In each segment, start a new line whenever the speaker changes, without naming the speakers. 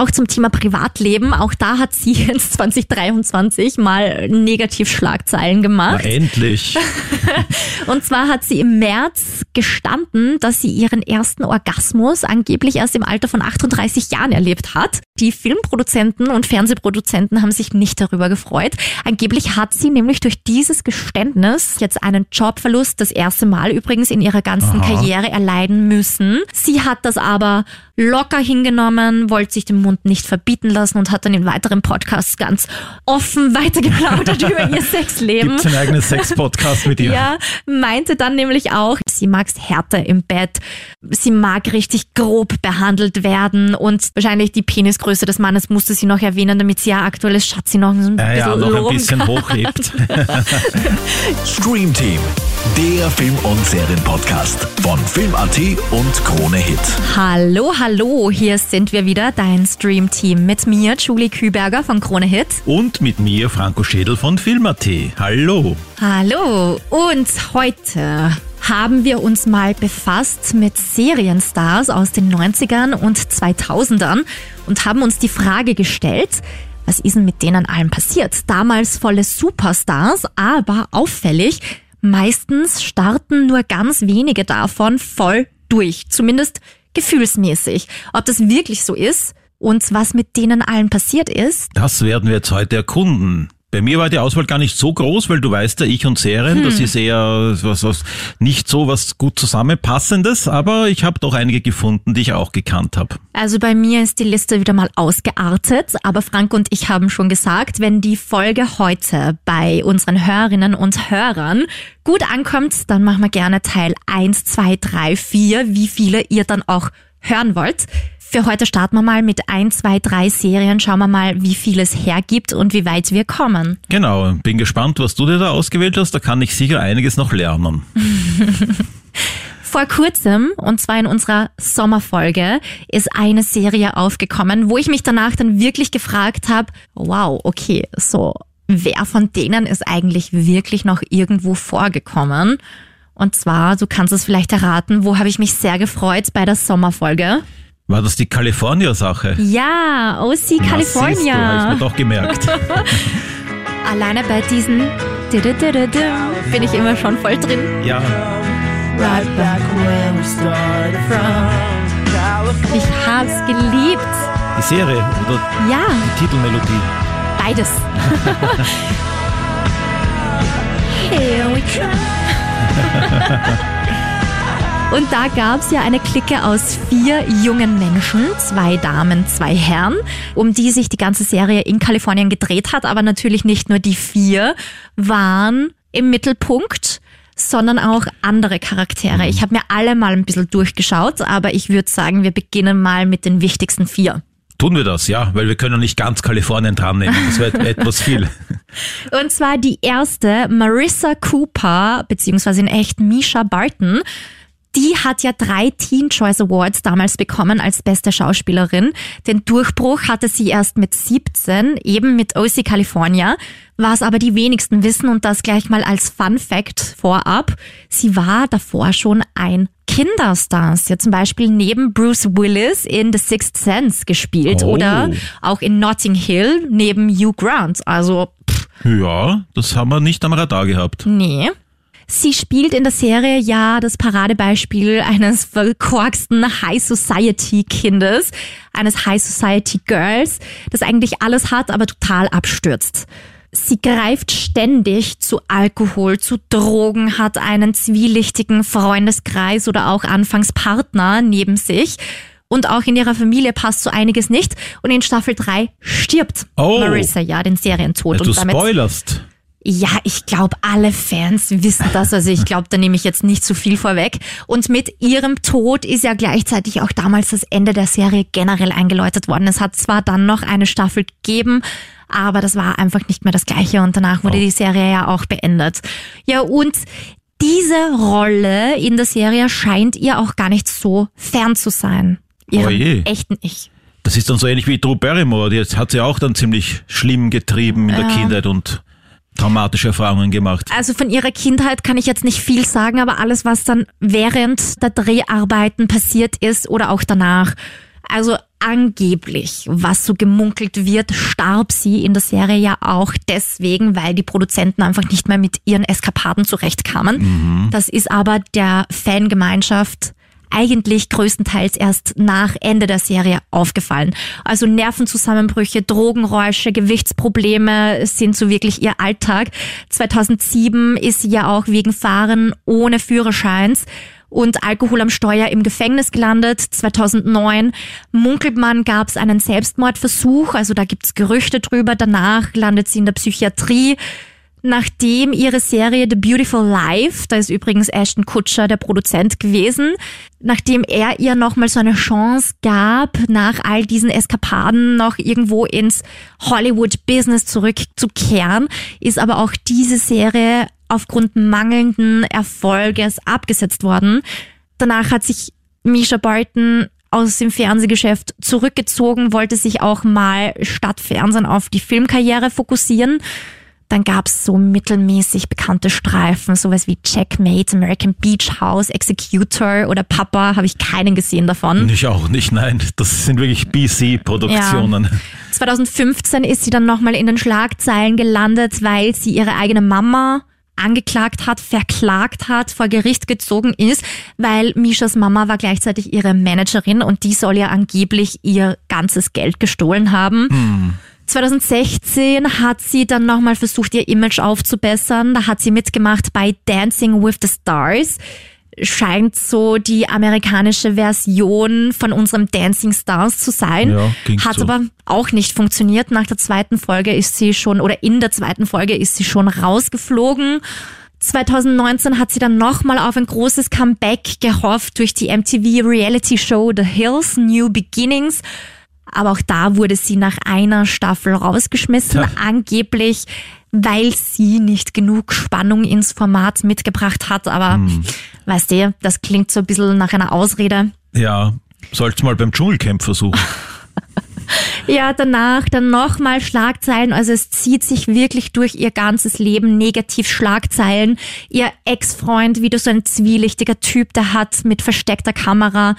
Auch zum Thema Privatleben, auch da hat sie jetzt 2023 mal Negativschlagzeilen gemacht.
Na, endlich.
Und zwar hat sie im März gestanden, dass sie ihren ersten Orgasmus angeblich erst im Alter von 38 Jahren erlebt hat. Die Filmproduzenten und Fernsehproduzenten haben sich nicht darüber gefreut. Angeblich hat sie nämlich durch dieses Geständnis jetzt einen Jobverlust das erste Mal übrigens in ihrer ganzen
Aha.
Karriere erleiden müssen. Sie hat das aber locker hingenommen, wollte sich den Mund nicht verbieten lassen und hat dann in weiteren Podcasts ganz offen weitergeplaudert über ihr Sexleben.
Gibt's ein eigenes Sex-Podcast mit ihr?
Ja, meinte dann nämlich auch, sie mag's härter im Bett, sie mag richtig grob behandelt werden und wahrscheinlich die Penisgröße des Mannes musste sie noch erwähnen, damit sie ja aktuelles Schatzi noch so ein
Ja, ja,
bisschen
noch ein
loben
bisschen hochhebt.
Stream Team, der Film- und Serienpodcast von Film.at und Krone Hit.
Hallo, hallo, hier sind wir wieder, dein Stream-Team mit mir, Julie Küberger von Krone Hit.
Und mit mir Franco Schädel von Film.at. Hallo.
Hallo und heute haben wir uns mal befasst mit Serienstars aus den 90ern und 2000ern und haben uns die Frage gestellt, was ist denn mit denen allen passiert? Damals volle Superstars, aber auffällig, meistens starten nur ganz wenige davon voll durch, zumindest gefühlsmäßig. Ob das wirklich so ist und was mit denen allen passiert ist,
Das werden wir jetzt heute erkunden. Bei mir war die Auswahl gar nicht so groß, weil du weißt ja, ich und Serien, das ist eher was, was nicht so was gut zusammenpassendes, aber ich habe doch einige gefunden, die ich auch gekannt habe.
Also bei mir ist die Liste wieder mal ausgeartet, aber Frank und ich haben schon gesagt, wenn die Folge heute bei unseren Hörerinnen und Hörern gut ankommt, dann machen wir gerne Teil 1, 2, 3, 4, wie viele ihr dann auch hören wollt. Für heute starten wir mal mit 1, 2, 3 Serien, schauen wir mal, wie viel es hergibt und wie weit wir kommen.
Genau, bin gespannt, was du dir da ausgewählt hast, da kann ich sicher einiges noch lernen.
Vor kurzem, und zwar in unserer Sommerfolge, ist eine Serie aufgekommen, wo ich mich danach dann wirklich gefragt habe, wow, okay, so, wer von denen ist eigentlich wirklich noch irgendwo vorgekommen? Und zwar, du kannst es vielleicht erraten, wo habe ich mich sehr gefreut bei der Sommerfolge?
War das die California-Sache?
Ja, OC
Na, siehst du, hab ich
California.
mir doch gemerkt.
Alleine bei diesen bin ich immer schon voll drin.
ja,
Right back where we started from. Ich hab's geliebt.
die Serie oder
Ja,
die Titelmelodie.
beides. Here we come. Und da gab's ja eine Clique aus vier jungen Menschen, zwei Damen, zwei Herren, um die sich die ganze Serie in Kalifornien gedreht hat. Aber natürlich nicht nur die vier waren im Mittelpunkt, sondern auch andere Charaktere. Ich habe mir alle mal ein bisschen durchgeschaut, aber ich würde sagen, wir beginnen mal mit den wichtigsten vier.
Tun wir das, ja, weil wir können nicht ganz Kalifornien dran nehmen. Das wäre etwas viel.
Und zwar die erste, Marissa Cooper, beziehungsweise in echt Misha Barton. Die hat ja drei Teen Choice Awards damals bekommen als beste Schauspielerin. Den Durchbruch hatte sie erst mit 17, eben mit OC California, was aber die wenigsten wissen und das gleich mal als Fun Fact vorab. Sie war davor schon ein Kinderstar. Sie hat zum Beispiel neben Bruce Willis in The Sixth Sense gespielt
Oh.
oder auch in Notting Hill neben Hugh Grant. Also pff,
Ja, das haben wir nicht am Radar gehabt.
Nee. Sie spielt in der Serie ja das Paradebeispiel eines verkorksten High Society Kindes, eines High Society Girls, das eigentlich alles hat, aber total abstürzt. Sie greift ständig zu Alkohol, zu Drogen, hat einen zwielichtigen Freundeskreis oder auch anfangs Partner neben sich. Und auch in ihrer Familie passt so einiges nicht. Und in Staffel 3 stirbt
Oh.
Marissa ja den Serientod.
Du
und damit
spoilerst.
Ja, ich glaube, alle Fans wissen das. Also ich glaube, da nehme ich jetzt nicht zu viel vorweg. Und mit ihrem Tod ist ja gleichzeitig auch damals das Ende der Serie generell eingeläutet worden. Es hat zwar dann noch eine Staffel gegeben, aber das war einfach nicht mehr das gleiche und danach wurde
Oh.
die Serie ja auch beendet. Ja, und diese Rolle in der Serie scheint ihr auch gar nicht so fern zu sein. Ihrem
Oje.
echten Ich.
Das ist dann so ähnlich wie Drew Barrymore. Die hat sie auch dann ziemlich schlimm getrieben in der Kindheit und traumatische Erfahrungen gemacht.
Also von ihrer Kindheit kann ich jetzt nicht viel sagen, aber alles, was dann während der Dreharbeiten passiert ist oder auch danach, Also angeblich, was so gemunkelt wird, starb sie in der Serie ja auch deswegen, weil die Produzenten einfach nicht mehr mit ihren Eskapaden zurechtkamen. Mhm. Das ist aber der Fangemeinschaft eigentlich größtenteils erst nach Ende der Serie aufgefallen. Also Nervenzusammenbrüche, Drogenräusche, Gewichtsprobleme sind so wirklich ihr Alltag. 2007 ist sie ja auch wegen Fahren ohne Führerscheins und Alkohol am Steuer im Gefängnis gelandet. 2009 munkelt man, gab es einen Selbstmordversuch, also da gibt's Gerüchte drüber. Danach landet sie in der Psychiatrie. Nachdem ihre Serie The Beautiful Life, da ist übrigens Ashton Kutscher der Produzent gewesen, nachdem er ihr nochmal so eine Chance gab, nach all diesen Eskapaden noch irgendwo ins Hollywood-Business zurückzukehren, ist aber auch diese Serie aufgrund mangelnden Erfolges abgesetzt worden. Danach hat sich Misha Bolton aus dem Fernsehgeschäft zurückgezogen, wollte sich auch mal statt Fernsehen auf die Filmkarriere fokussieren. Dann gab's so mittelmäßig bekannte Streifen, sowas wie Checkmate, American Beach House, Executor oder Papa, habe ich keinen gesehen davon.
Ich auch nicht, nein. Das sind wirklich BC-Produktionen. Ja.
2015 ist sie dann nochmal in den Schlagzeilen gelandet, weil sie ihre eigene Mama angeklagt hat, verklagt hat, vor Gericht gezogen ist, weil Mishas Mama war gleichzeitig ihre Managerin und die soll ja angeblich ihr ganzes Geld gestohlen haben. Hm. 2016 hat sie dann nochmal versucht, ihr Image aufzubessern. Da hat sie mitgemacht bei Dancing with the Stars. Scheint so die amerikanische Version von unserem Dancing Stars zu sein. Ja, hat so. aber auch nicht funktioniert. Nach der zweiten Folge ist sie schon, oder in der zweiten Folge ist sie schon rausgeflogen. 2019 hat sie dann nochmal auf ein großes Comeback gehofft durch die MTV Reality Show The Hills New Beginnings. Aber auch da wurde sie nach einer Staffel rausgeschmissen, ja. angeblich, weil sie nicht genug Spannung ins Format mitgebracht hat. Aber hm. weißt du, das klingt so ein bisschen nach einer Ausrede.
Ja, sollst mal beim Dschungelcamp versuchen.
Ja, danach dann nochmal Schlagzeilen. Also es zieht sich wirklich durch ihr ganzes Leben negativ Schlagzeilen. Ihr Ex-Freund, wie du so ein zwielichtiger Typ, der hat mit versteckter Kamera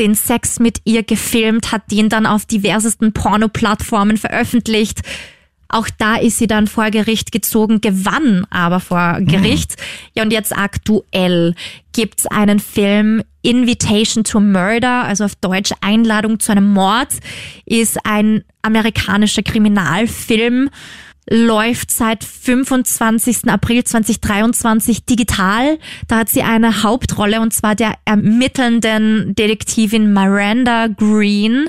den Sex mit ihr gefilmt, hat den dann auf diversesten Porno-Plattformen veröffentlicht. Auch da ist sie dann vor Gericht gezogen, gewann aber vor mhm. Gericht. Mhm. Ja, und jetzt aktuell gibt's einen Film Invitation to Murder, also auf Deutsch Einladung zu einem Mord, ist ein amerikanischer Kriminalfilm läuft seit 25. April 2023 digital. Da hat sie eine Hauptrolle und zwar der ermittelnden Detektivin Miranda Green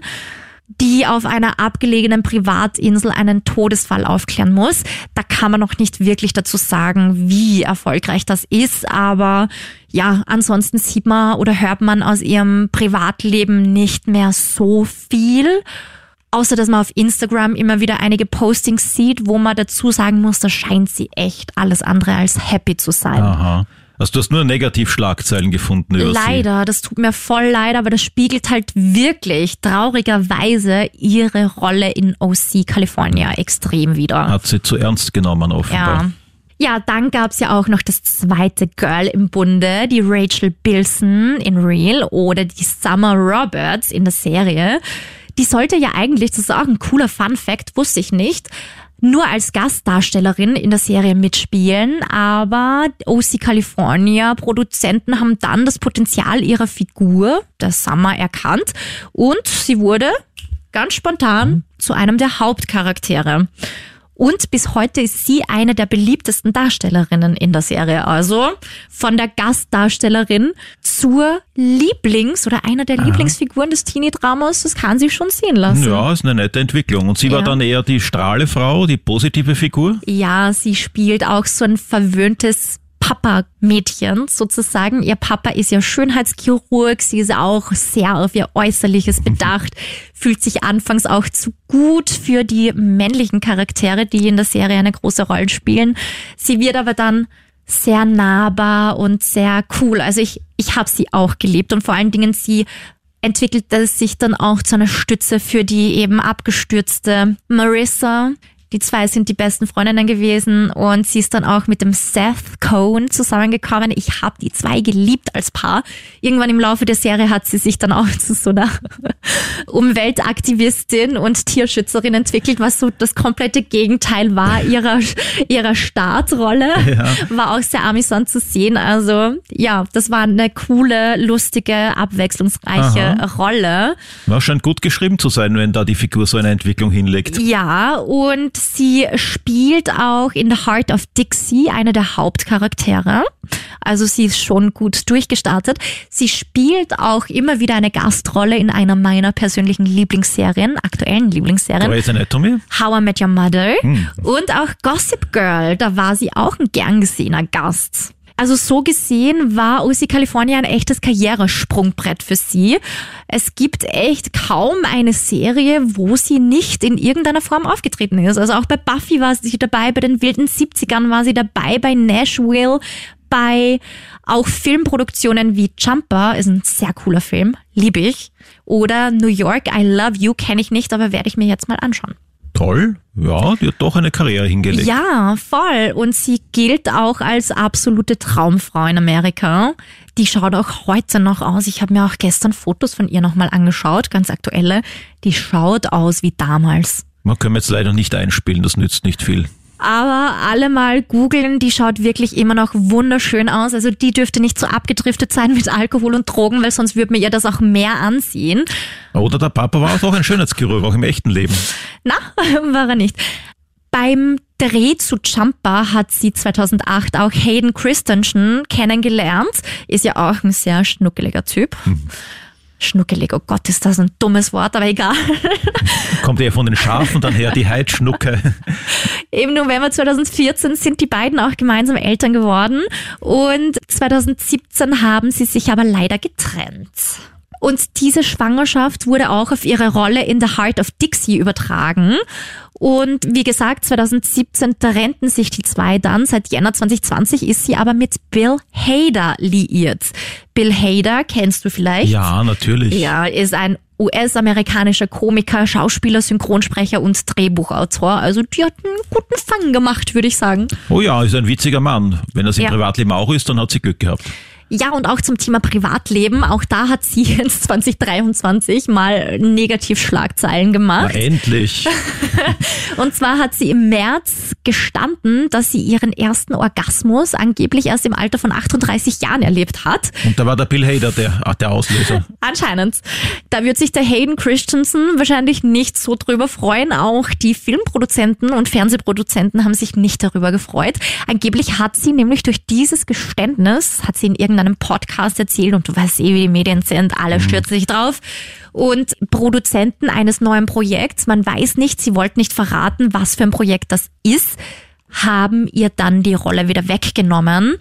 die auf einer abgelegenen Privatinsel einen Todesfall aufklären muss. Da kann man noch nicht wirklich dazu sagen, wie erfolgreich das ist, aber ja, ansonsten sieht man oder hört man aus ihrem Privatleben nicht mehr so viel. Außer dass man auf Instagram immer wieder einige Postings sieht, wo man dazu sagen muss, da scheint sie echt alles andere als happy zu sein.
Aha. Also du hast nur Negativschlagzeilen gefunden
über Leider, sie. das tut mir voll leid, aber das spiegelt halt wirklich traurigerweise ihre Rolle in OC California extrem wieder.
Hat sie zu ernst genommen offenbar.
Ja. Ja, dann gab's ja auch noch das zweite Girl im Bunde, die Rachel Bilson in Real oder die Summer Roberts in der Serie. Die sollte ja eigentlich, das ist auch ein cooler Fun Fact, wusste ich nicht, nur als Gastdarstellerin in der Serie mitspielen, aber OC California Produzenten haben dann das Potenzial ihrer Figur, der Summer, erkannt und sie wurde ganz spontan mhm. zu einem der Hauptcharaktere. Und bis heute ist sie eine der beliebtesten Darstellerinnen in der Serie. Also von der Gastdarstellerin zur Lieblings- oder einer der Aha. Lieblingsfiguren des Teenie-Dramas, das kann sie schon sehen lassen.
Ja, ist eine nette Entwicklung. Und sie ja. war dann eher die Strahlefrau, die positive Figur?
Ja, sie spielt auch so ein verwöhntes Papa-Mädchen sozusagen. Ihr Papa ist ja Schönheitschirurg, sie ist auch sehr auf ihr Äußerliches mhm. bedacht, fühlt sich anfangs auch zu gut für die männlichen Charaktere, die in der Serie eine große Rolle spielen. Sie wird aber dann sehr nahbar und sehr cool. Also ich, ich habe sie auch geliebt und vor allen Dingen sie entwickelt es sich dann auch zu einer Stütze für die eben abgestürzte Marissa, Die zwei sind die besten Freundinnen gewesen und sie ist dann auch mit dem Seth Cohn zusammengekommen. Ich habe die zwei geliebt als Paar. Irgendwann im Laufe der Serie hat sie sich dann auch zu so einer Umweltaktivistin und Tierschützerin entwickelt, was so das komplette Gegenteil war ihrer, ihrer Startrolle. Ja. War auch sehr amüsant zu sehen. Also ja, das war eine coole, lustige, abwechslungsreiche Aha. Rolle.
War scheint gut geschrieben zu sein, wenn da die Figur so eine Entwicklung hinlegt.
Ja, und sie spielt auch in The Heart of Dixie eine der Hauptcharaktere. Also sie ist schon gut durchgestartet. Sie spielt auch immer wieder eine Gastrolle in einer meiner persönlichen Lieblingsserien, aktuellen Lieblingsserien.
Grey's Anatomy?
How I Met Your Mother. Hm. Und auch Gossip Girl, da war sie auch ein gern gesehener Gast. Also so gesehen war OC California ein echtes Karrieresprungbrett für sie. Es gibt echt kaum eine Serie, wo sie nicht in irgendeiner Form aufgetreten ist. Also auch bei Buffy war sie dabei, bei den wilden 70ern war sie dabei, bei Nashville, bei auch Filmproduktionen wie Jumper, ist ein sehr cooler Film, liebe ich. Oder New York, I Love You kenne ich nicht, aber werde ich mir jetzt mal anschauen
toll. Ja, die hat doch eine Karriere hingelegt.
Ja, voll. Und sie gilt auch als absolute Traumfrau in Amerika. Die schaut auch heute noch aus. Ich habe mir auch gestern Fotos von ihr nochmal angeschaut, ganz aktuelle. Die schaut aus wie damals.
Man können jetzt leider nicht einspielen, das nützt nicht viel
aber alle mal googeln, die schaut wirklich immer noch wunderschön aus. Also die dürfte nicht so abgedriftet sein mit Alkohol und Drogen, weil sonst würde mir ihr das auch mehr ansehen.
Oder der Papa war auch ein Schönheitschirurg, auch im echten Leben.
Na, war er nicht. Beim Dreh zu Jumper hat sie 2008 auch Hayden Christensen kennengelernt. Ist ja auch ein sehr schnuckeliger Typ. Mhm. Schnuckelig, oh Gott, ist das ein dummes Wort, aber egal.
Kommt eher von den Schafen dann her, die Heidschnucke.
Im November 2014 sind die beiden auch gemeinsam Eltern geworden und 2017 haben sie sich aber leider getrennt. Und diese Schwangerschaft wurde auch auf ihre Rolle in The Heart of Dixie übertragen. Und wie gesagt, 2017 trennten sich die zwei dann. Seit Jänner 2020 ist sie aber mit Bill Hader liiert. Bill Hader kennst du vielleicht?
Ja, natürlich.
Ja, ist ein US-amerikanischer Komiker, Schauspieler, Synchronsprecher und Drehbuchautor. Also die hat einen guten Fang gemacht, würde ich sagen.
Oh ja, ist ein witziger Mann. Wenn er im ja. Privatleben auch ist, dann hat sie Glück gehabt.
Ja, und auch zum Thema Privatleben. Auch da hat sie jetzt 2023 mal Negativschlagzeilen gemacht.
Na, endlich.
und zwar hat sie im März gestanden, dass sie ihren ersten Orgasmus angeblich erst im Alter von 38 Jahren erlebt hat.
Und da war der Bill Hader der, der Auslöser.
Anscheinend. Da wird sich der Hayden Christensen wahrscheinlich nicht so drüber freuen. Auch die Filmproduzenten und Fernsehproduzenten haben sich nicht darüber gefreut. Angeblich hat sie nämlich durch dieses Geständnis, hat sie in irgendeiner einem Podcast erzählt und du weißt eh, wie die Medien sind, alle mhm. stürzen sich drauf. Und Produzenten eines neuen Projekts, man weiß nicht, sie wollten nicht verraten, was für ein Projekt das ist, haben ihr dann die Rolle wieder weggenommen.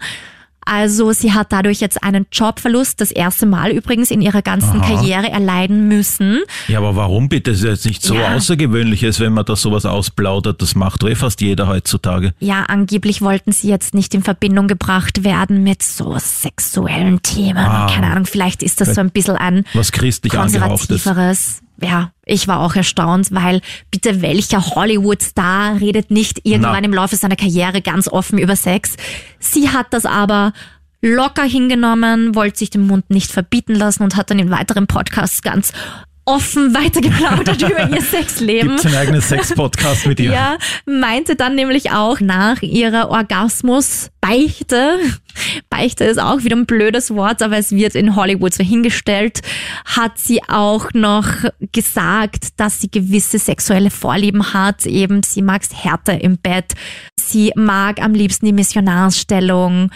Also sie hat dadurch jetzt einen Jobverlust, das erste Mal übrigens in ihrer ganzen Aha. Karriere erleiden müssen.
Ja, aber warum bitte? Das ist jetzt nicht so ja. außergewöhnliches, wenn man da sowas ausplaudert. Das macht doch eh fast jeder heutzutage.
Ja, angeblich wollten sie jetzt nicht in Verbindung gebracht werden mit so sexuellen Themen. Ah. Keine Ahnung, vielleicht ist das so ein bisschen ein
was christlich
konservativeres ja, ich war auch erstaunt, weil bitte welcher Hollywood-Star redet nicht irgendwann Na. im Laufe seiner Karriere ganz offen über Sex. Sie hat das aber locker hingenommen, wollte sich den Mund nicht verbieten lassen und hat dann in weiteren Podcasts ganz offen weitergeplaudert über ihr Sexleben.
Gibt ein eigenes Sex-Podcast mit ihr.
Ja, meinte dann nämlich auch nach ihrer Orgasmus-Beichte, Beichte ist auch wieder ein blödes Wort, aber es wird in Hollywood so hingestellt, hat sie auch noch gesagt, dass sie gewisse sexuelle Vorlieben hat. Eben, sie mag es härter im Bett. Sie mag am liebsten die Missionarsstellung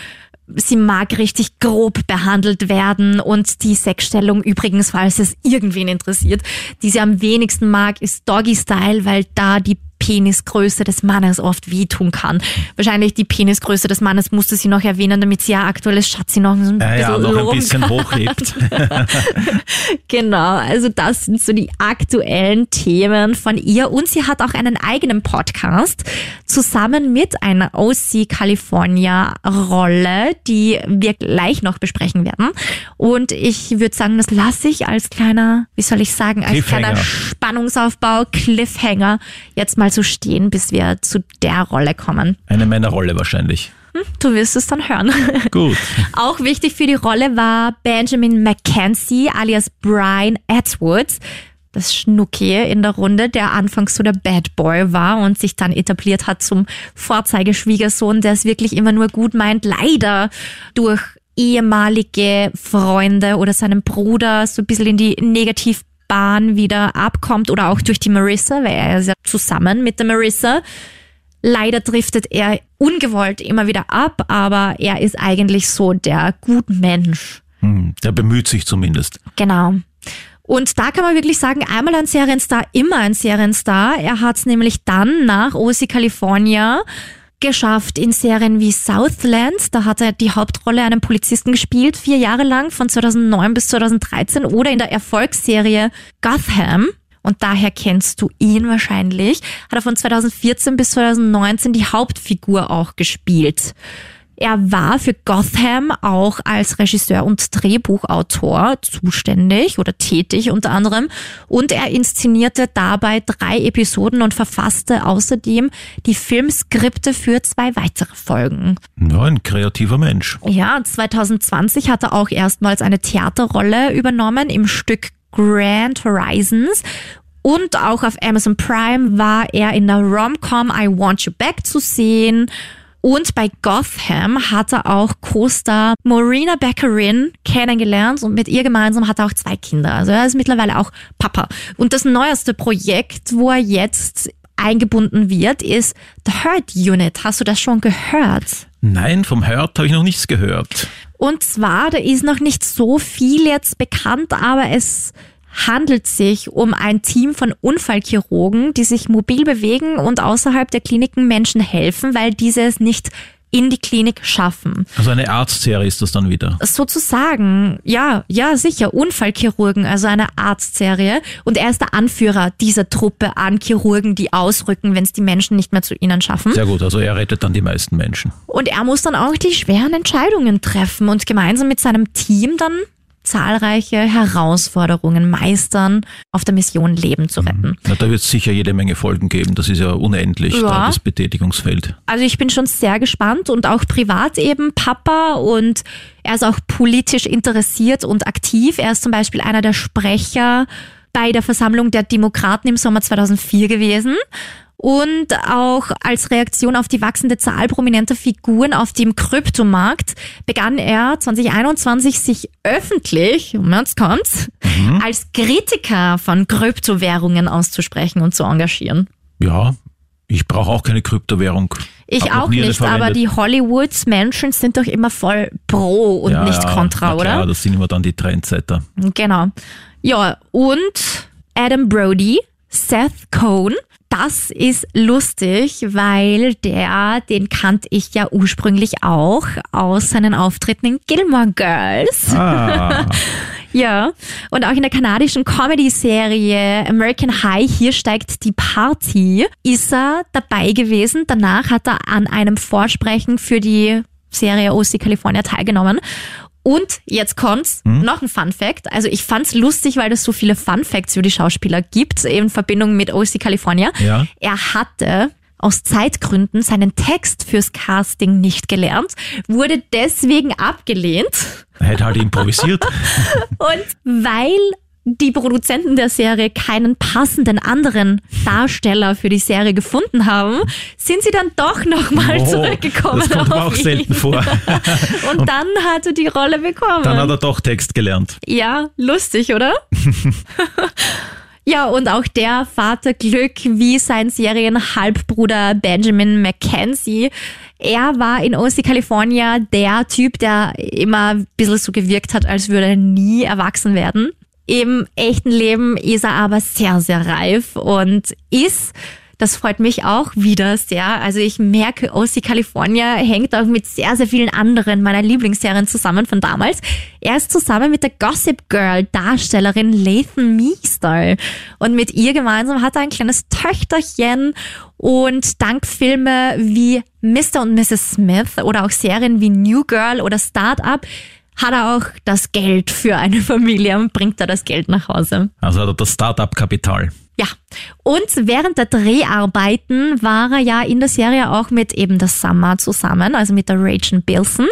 sie mag richtig grob behandelt werden und die Sexstellung übrigens, falls es irgendwen interessiert, die sie am wenigsten mag, ist Doggy Style, weil da die Penisgröße des Mannes oft wehtun kann. Wahrscheinlich die Penisgröße des Mannes musste sie noch erwähnen, damit sie ja aktuelles Schatzi noch ein
ja, bisschen, ja, noch ein bisschen hochhebt.
genau, also das sind so die aktuellen Themen von ihr und sie hat auch einen eigenen Podcast zusammen mit einer OC California Rolle, die wir gleich noch besprechen werden. Und ich würde sagen, das lasse ich als kleiner, wie soll ich sagen, als kleiner Spannungsaufbau, Cliffhanger jetzt mal mal so stehen, bis wir zu der Rolle kommen.
Eine Männerrolle wahrscheinlich.
Hm, du wirst es dann hören.
Gut.
Auch wichtig für die Rolle war Benjamin Mackenzie alias Brian Edwards. Das Schnucki in der Runde, der anfangs so der Bad Boy war und sich dann etabliert hat zum Vorzeigeschwiegersohn, der es wirklich immer nur gut meint. Leider durch ehemalige Freunde oder seinen Bruder so ein bisschen in die Negativbahn wieder abkommt oder auch durch die Marissa, weil er ist ja zusammen mit der Marissa. Leider driftet er ungewollt immer wieder ab, aber er ist eigentlich so der Gutmensch.
Hm, der bemüht sich zumindest.
Genau. Und da kann man wirklich sagen, einmal ein Serienstar, immer ein Serienstar. Er hat es nämlich dann nach OC California geschafft in Serien wie Southland. Da hat er die Hauptrolle einen Polizisten gespielt, vier Jahre lang, von 2009 bis 2013. Oder in der Erfolgsserie Gotham. Und daher kennst du ihn wahrscheinlich. Hat er von 2014 bis 2019 die Hauptfigur auch gespielt. Er war für Gotham auch als Regisseur und Drehbuchautor zuständig oder tätig unter anderem und er inszenierte dabei drei Episoden und verfasste außerdem die Filmskripte für zwei weitere Folgen.
Ja, ein kreativer Mensch.
Ja, 2020 hat er auch erstmals eine Theaterrolle übernommen im Stück Grand Horizons und auch auf Amazon Prime war er in der Rom-Com I Want You Back zu sehen. Und bei Gotham hat er auch Co-Star Marina Beckerin kennengelernt und mit ihr gemeinsam hat er auch zwei Kinder. Also er ist mittlerweile auch Papa. Und das neueste Projekt, wo er jetzt eingebunden wird, ist The Hurt Unit. Hast du das schon gehört?
Nein, vom Hurt habe ich noch nichts gehört.
Und zwar, da ist noch nicht so viel jetzt bekannt, aber es handelt sich um ein Team von Unfallchirurgen, die sich mobil bewegen und außerhalb der Kliniken Menschen helfen, weil diese es nicht in die Klinik schaffen.
Also eine Arztserie ist das dann wieder.
Sozusagen, ja, ja, sicher, Unfallchirurgen, also eine Arztserie. Und er ist der Anführer dieser Truppe an Chirurgen, die ausrücken, wenn es die Menschen nicht mehr zu ihnen schaffen.
Sehr gut, also er rettet dann die meisten Menschen.
Und er muss dann auch die schweren Entscheidungen treffen und gemeinsam mit seinem Team dann zahlreiche Herausforderungen meistern, auf der Mission Leben zu retten.
Na, da wird es sicher jede Menge Folgen geben. Das ist ja unendlich,
Ja.
da das Betätigungsfeld.
Also ich bin schon sehr gespannt und auch privat eben Papa und er ist auch politisch interessiert und aktiv. Er ist zum Beispiel einer der Sprecher bei der Versammlung der Demokraten im Sommer 2004 gewesen. Und auch als Reaktion auf die wachsende Zahl prominenter Figuren auf dem Kryptomarkt begann er 2021 sich öffentlich, und jetzt kommt's, als Kritiker von Kryptowährungen auszusprechen und zu engagieren.
Ja, ich brauche auch keine Kryptowährung.
Ich auch nicht, aber die Hollywoods-Menschen sind doch immer voll pro und
ja,
nicht
ja,
kontra,
klar,
oder?
das sind immer dann die Trendsetter.
Genau. Ja, und Adam Brody, Seth Cohn, das ist lustig, weil der, den kannte ich ja ursprünglich auch aus seinen Auftritten in Gilmore Girls.
Ah,
Ja, und auch in der kanadischen Comedy-Serie American High, hier steigt die Party, ist er dabei gewesen. Danach hat er an einem Vorsprechen für die Serie OC California teilgenommen. Und jetzt kommt's, noch ein Fun Fact. Also ich fand's lustig, weil es so viele Fun Facts über die Schauspieler gibt, in Verbindung mit OC California.
Ja.
Er hatte aus Zeitgründen seinen Text fürs Casting nicht gelernt, wurde deswegen abgelehnt.
er hätte halt improvisiert.
Und weil die Produzenten der Serie keinen passenden anderen Darsteller für die Serie gefunden haben, sind sie dann doch nochmal
Oh,
zurückgekommen.
Das kommt auch
ihn.
selten vor.
Und dann hat er die Rolle bekommen.
Dann hat er doch Text gelernt.
Ja, lustig, oder? ja, und auch der Vaterglück wie sein Serienhalbbruder Benjamin Mackenzie. Er war in OC California der Typ, der immer ein bisschen so gewirkt hat, als würde er nie erwachsen werden. Im echten Leben ist er aber sehr, sehr reif und ist das freut mich auch wieder sehr. Also ich merke, OC California hängt auch mit sehr, sehr vielen anderen meiner Lieblingsserien zusammen von damals. Er ist zusammen mit der Gossip Girl Darstellerin Lathan Meester. Und mit ihr gemeinsam hat er ein kleines Töchterchen. Und dank Filme wie Mr. und Mrs. Smith oder auch Serien wie New Girl oder Startup hat er auch das Geld für eine Familie und bringt da das Geld nach Hause.
Also hat er das Start-up-Kapital.
Ja, und während der Dreharbeiten war er ja in der Serie auch mit eben der Summer zusammen, also mit der Rachel Bilson.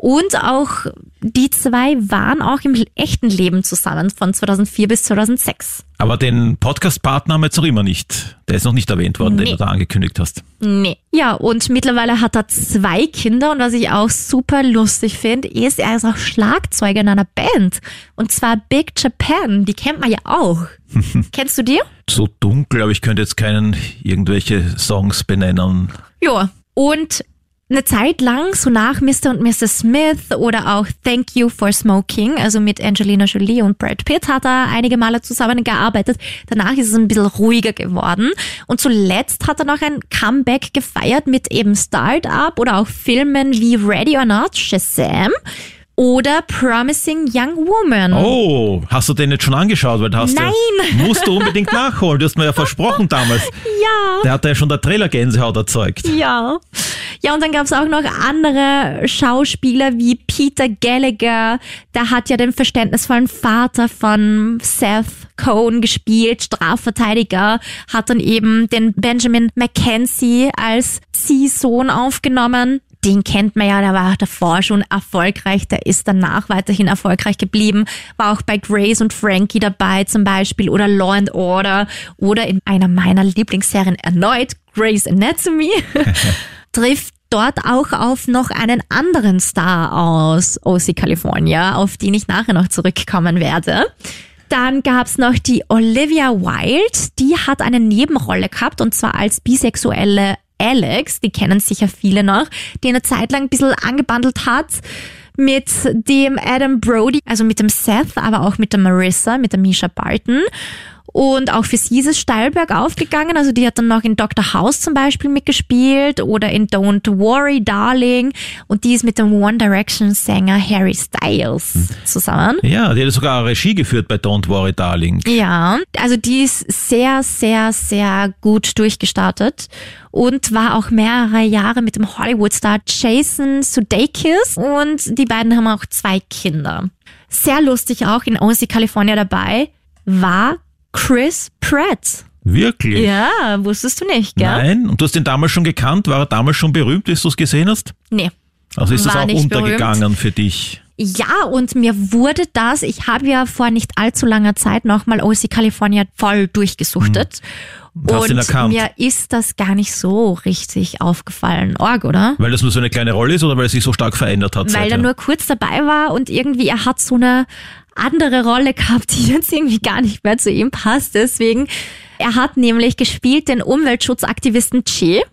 Und auch die zwei waren auch im echten Leben zusammen von 2004 bis 2006.
Aber den Podcast-Partner haben wir jetzt noch immer nicht. Der ist noch nicht erwähnt worden,
Nee.
den du da angekündigt hast.
Nee. Ja, und mittlerweile hat er zwei Kinder und was ich auch super lustig finde, ist, er ist auch Schlagzeuger in einer Band. Und zwar Big Japan, die kennt man ja auch. Kennst du die?
So dunkel, aber ich könnte jetzt keinen irgendwelche Songs benennen.
Ja. Und eine Zeit lang, so nach Mr. und Mrs. Smith oder auch Thank You for Smoking, also mit Angelina Jolie und Brad Pitt hat er einige Male zusammengearbeitet. Danach ist es ein bisschen ruhiger geworden. Und zuletzt hat er noch ein Comeback gefeiert mit eben Start-up oder auch Filmen wie Ready or Not, Shazam oder Promising Young Woman.
Oh, hast du den jetzt schon angeschaut? Weil hast
Nein.
Du, musst du unbedingt nachholen. Du hast mir ja versprochen damals.
Ja.
Der hat ja schon der Trailer Gänsehaut erzeugt.
Ja. Ja, und dann gab's auch noch andere Schauspieler wie Peter Gallagher. Der hat ja den verständnisvollen Vater von Seth Cohen gespielt, Strafverteidiger, hat dann eben den Benjamin Mackenzie als Ziehsohn aufgenommen. Den kennt man ja, der war davor schon erfolgreich, der ist danach weiterhin erfolgreich geblieben, war auch bei Grace und Frankie dabei zum Beispiel oder Law and Order oder in einer meiner Lieblingsserien erneut, Grey's Anatomy, trifft dort auch auf noch einen anderen Star aus OC California, auf den ich nachher noch zurückkommen werde. Dann gab's noch die Olivia Wilde, die hat eine Nebenrolle gehabt und zwar als bisexuelle Alex, die kennen sicher viele noch, die eine Zeit lang ein bisschen angebandelt hat mit dem Adam Brody, also mit dem Seth, aber auch mit der Marissa, mit der Misha Barton. Und auch für sie ist es steil bergauf gegangen. Also die hat dann noch in Dr. House zum Beispiel mitgespielt oder in Don't Worry, Darling. Und die ist mit dem One Direction Sänger Harry Styles zusammen.
Ja, die hat sogar Regie geführt bei Don't Worry Darling.
Ja, also die ist sehr, sehr, sehr gut durchgestartet und war auch mehrere Jahre mit dem Hollywood-Star Jason Sudeikis und die beiden haben auch zwei Kinder. Sehr lustig auch in OC California dabei war Chris Pratt.
Wirklich?
Ja, wusstest du nicht, gell?
Nein? Und du hast ihn damals schon gekannt? War er damals schon berühmt, bis du es gesehen hast?
Nee.
Also ist das auch untergegangen für dich?
Ja, und mir wurde das, ich habe ja vor nicht allzu langer Zeit nochmal OC California voll durchgesuchtet.
Und hast ihn erkannt?
mir ist das gar nicht so richtig aufgefallen. Org, oder?
Weil das nur so eine kleine Rolle ist oder weil er sich so stark verändert hat?
Weil er
seither?
nur kurz dabei war und irgendwie er hat so eine andere Rolle gehabt, die jetzt irgendwie gar nicht mehr zu ihm passt. Deswegen, er hat nämlich gespielt den Umweltschutzaktivisten Che.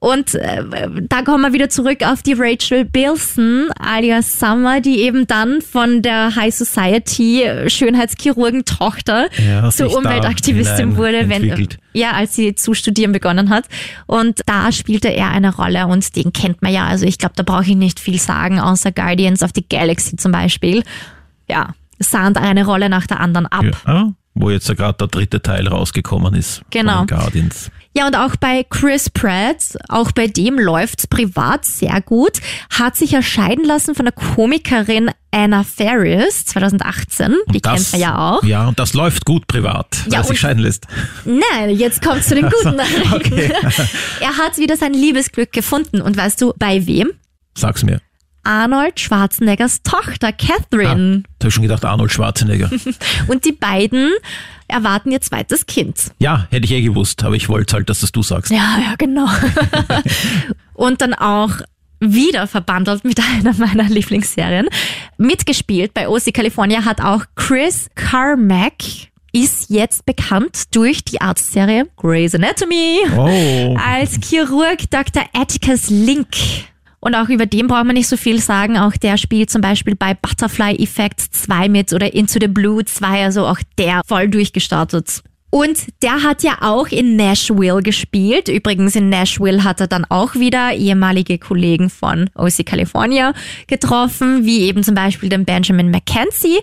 Und äh, da kommen wir wieder zurück auf die Rachel Bilson alias Summer, die eben dann von der High Society Schönheitschirurgen-Tochter
Ja,
zur Umweltaktivistin wurde, wenn, ja, als sie zu studieren begonnen hat. Und da spielte er eine Rolle und den kennt man ja. Also ich glaube, da brauche ich nicht viel sagen, außer Guardians of the Galaxy zum Beispiel. Ja, sahnt eine Rolle nach der anderen ab.
Ja, wo jetzt ja gerade der dritte Teil rausgekommen ist.
Genau.
Guardians.
Ja, und auch bei Chris Pratt, auch bei dem läuft's privat sehr gut, hat sich ja scheiden lassen von der Komikerin Anna Faris 2018. Die
das,
kennt man ja auch.
Ja, und das läuft gut privat, weil
Ja,
er sich
und-
scheiden lässt.
Nein, jetzt kommt zu den guten Nachrichten.
okay.
Er hat wieder sein Liebesglück gefunden. Und weißt du, bei wem?
Sag's mir.
Arnold Schwarzeneggers Tochter
Ah,
Catherine.
da hab ich schon gedacht, Arnold Schwarzenegger.
Und die beiden erwarten ihr zweites Kind.
ja, hätte ich eh gewusst, aber ich wollte halt, dass das du sagst.
Ja, ja, genau. Und dann auch wieder verbandelt mit einer meiner Lieblingsserien. Mitgespielt bei OC California hat auch Chris Carmack, ist jetzt bekannt durch die Arztserie Grey's Anatomy
Oh.
als Chirurg Dr. Atticus Link. Und auch über den braucht man nicht so viel sagen. Auch der spielt zum Beispiel bei Butterfly Effect 2 mit oder Into the Blue 2, also auch der voll durchgestartet. Und der hat ja auch in Nashville gespielt. Übrigens in Nashville hat er dann auch wieder ehemalige Kollegen von OC California getroffen, wie eben zum Beispiel den Benjamin Mackenzie.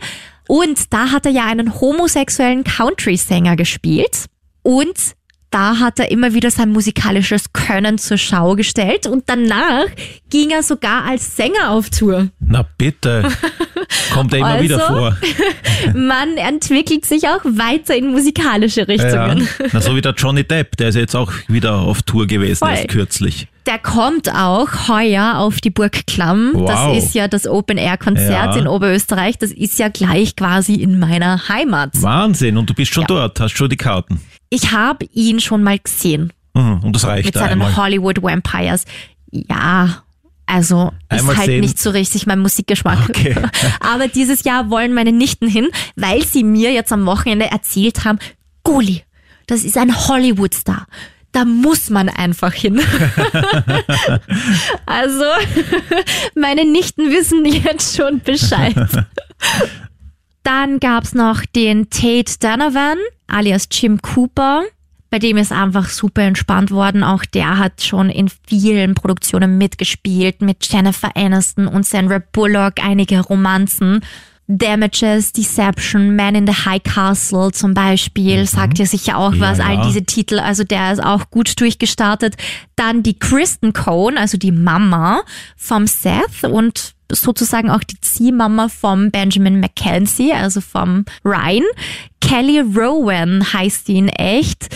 Und da hat er ja einen homosexuellen Country-Sänger gespielt. Und da hat er immer wieder sein musikalisches Können zur Schau gestellt und danach ging er sogar als Sänger auf Tour.
Na bitte. Kommt er immer
Also,
wieder vor.
Man entwickelt sich auch weiter in musikalische Richtungen.
Ja. Na, so wie der Johnny Depp, der ist jetzt auch wieder auf Tour gewesen, erst kürzlich.
Der kommt auch heuer auf die Burg Klamm.
Wow.
Das ist ja das Open-Air-Konzert
Ja.
in Oberösterreich. Das ist ja gleich quasi in meiner Heimat.
Wahnsinn, und du bist schon
Ja.
dort, hast schon die Karten.
Ich habe ihn schon mal gesehen
Mhm, Und das reicht
mit seinen
einmal.
Hollywood Vampires. Ja, also
Einmal
ist halt
sehen.
nicht so richtig mein Musikgeschmack.
Okay.
Aber dieses Jahr wollen meine Nichten hin, weil sie mir jetzt am Wochenende erzählt haben, Goli, das ist ein Hollywood-Star. Da muss man einfach hin. also, meine Nichten wissen jetzt schon Bescheid. Dann gab's noch den Tate Donovan, alias Jim Cooper. Bei dem ist einfach super entspannt worden. Auch der hat schon in vielen Produktionen mitgespielt, mit Jennifer Aniston und Sandra Bullock, einige Romanzen. Damages, Deception, Man in the High Castle zum Beispiel, sagt dir sicher auch
Ja,
was, all
ja.
diese Titel, also der ist auch gut durchgestartet. Dann die Kristen Cohn, also die Mama vom Seth und sozusagen auch die Ziehmama vom Benjamin Mackenzie, also vom Ryan. Kelly Rowan heißt die in echt.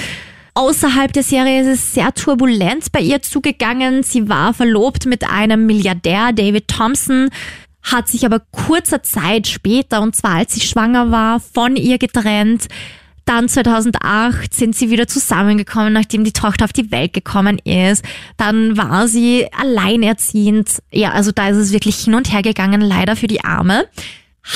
Außerhalb der Serie ist es sehr turbulent bei ihr zugegangen. Sie war verlobt mit einem Milliardär, David Thompson, hat sich aber kurzer Zeit später, und zwar als sie schwanger war, von ihr getrennt. Dann 2008 sind sie wieder zusammengekommen, nachdem die Tochter auf die Welt gekommen ist. Dann war sie alleinerziehend. Ja, also da ist es wirklich hin und her gegangen, leider für die Arme.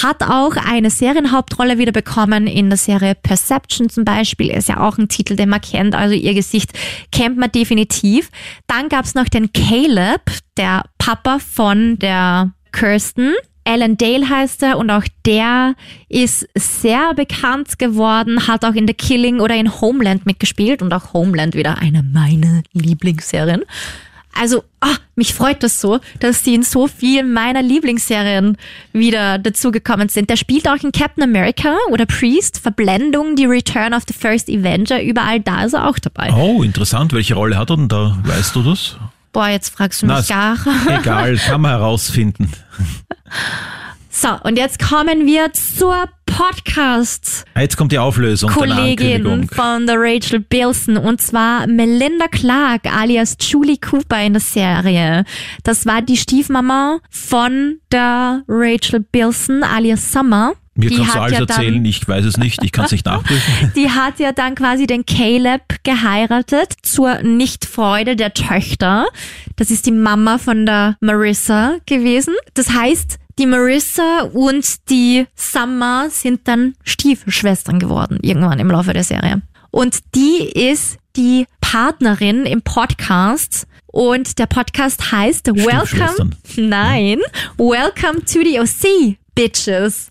Hat auch eine Serienhauptrolle wieder bekommen in der Serie Perception zum Beispiel. Ist ja auch ein Titel, den man kennt. Also ihr Gesicht kennt man definitiv. Dann gab's noch den Caleb, der Papa von der Kirsten. Alan Dale heißt er und auch der ist sehr bekannt geworden, hat auch in The Killing oder in Homeland mitgespielt und auch Homeland wieder eine meiner Lieblingsserien. Also, ah, mich freut das so, dass die in so vielen meiner Lieblingsserien wieder dazugekommen sind. Der spielt auch in Captain America oder Priest, Verblendung, die Return of the First Avenger, überall da ist er auch dabei.
Oh, interessant. Welche Rolle hat er denn da? Weißt du das?
Boah, jetzt fragst du
Na,
mich
ist
gar.
Egal, kann man herausfinden.
So, und jetzt kommen wir zur Podcast.
Ah, Jetzt kommt die Auflösung
Kollegin von der Rachel Bilson und zwar Melinda Clark alias Julie Cooper in der Serie. Das war die Stiefmama von der Rachel Bilson alias Summer.
Mir
die
kannst du alles
ja dann
erzählen, ich weiß es nicht, ich kann es nicht nachprüfen.
die hat ja dann quasi den Caleb geheiratet zur Nichtfreude der Töchter. Das ist die Mama von der Marissa gewesen. Das heißt, die Marissa und die Summer sind dann Stiefschwestern geworden, irgendwann im Laufe der Serie. Und die ist die Partnerin im Podcast. Und der Podcast heißt Welcome, nein, Welcome to the OC, Bitches.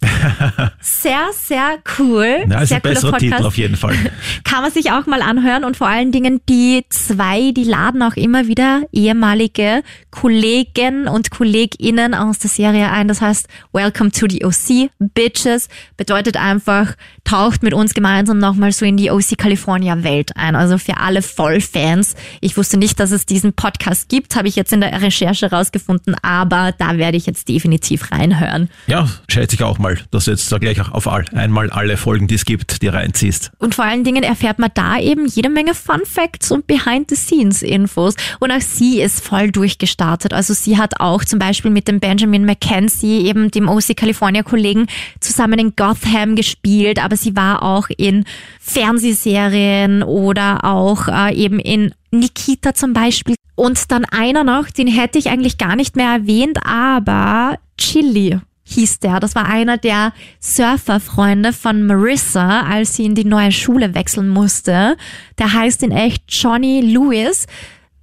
Sehr, sehr cool.
Na, ist
sehr
ein besserer Titel auf jeden Fall.
Kann man sich auch mal anhören und vor allen Dingen die zwei, die laden auch immer wieder ehemalige Kollegen und Kolleginnen aus der Serie ein. Das heißt, Welcome to the OC, Bitches, bedeutet einfach, taucht mit uns gemeinsam nochmal so in die OC California Welt ein. Also für alle Vollfans. Ich wusste nicht, dass es diesen Podcast gibt, habe ich jetzt in der Recherche rausgefunden, aber da werde ich jetzt definitiv reinhören.
Ja, schätze ich auch mal, dass du jetzt da gleich auf all, einmal alle Folgen, die es gibt, die reinziehst.
Und vor allen Dingen erfährt man da eben jede Menge Fun Facts und Behind-the-Scenes-Infos. Und auch sie ist voll durchgestartet. Also sie hat auch zum Beispiel mit dem Benjamin Mackenzie, eben dem OC California-Kollegen, zusammen in Gotham gespielt. Aber sie war auch in Fernsehserien oder auch äh, eben in Nikita zum Beispiel. Und dann einer noch, den hätte ich eigentlich gar nicht mehr erwähnt, aber Chili hieß der. Das war einer der Surferfreunde von Marissa, als sie in die neue Schule wechseln musste. Der heißt in echt Johnny Lewis.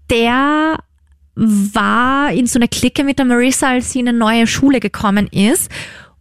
Der war in so einer Clique mit der Marissa, als sie in eine neue Schule gekommen ist.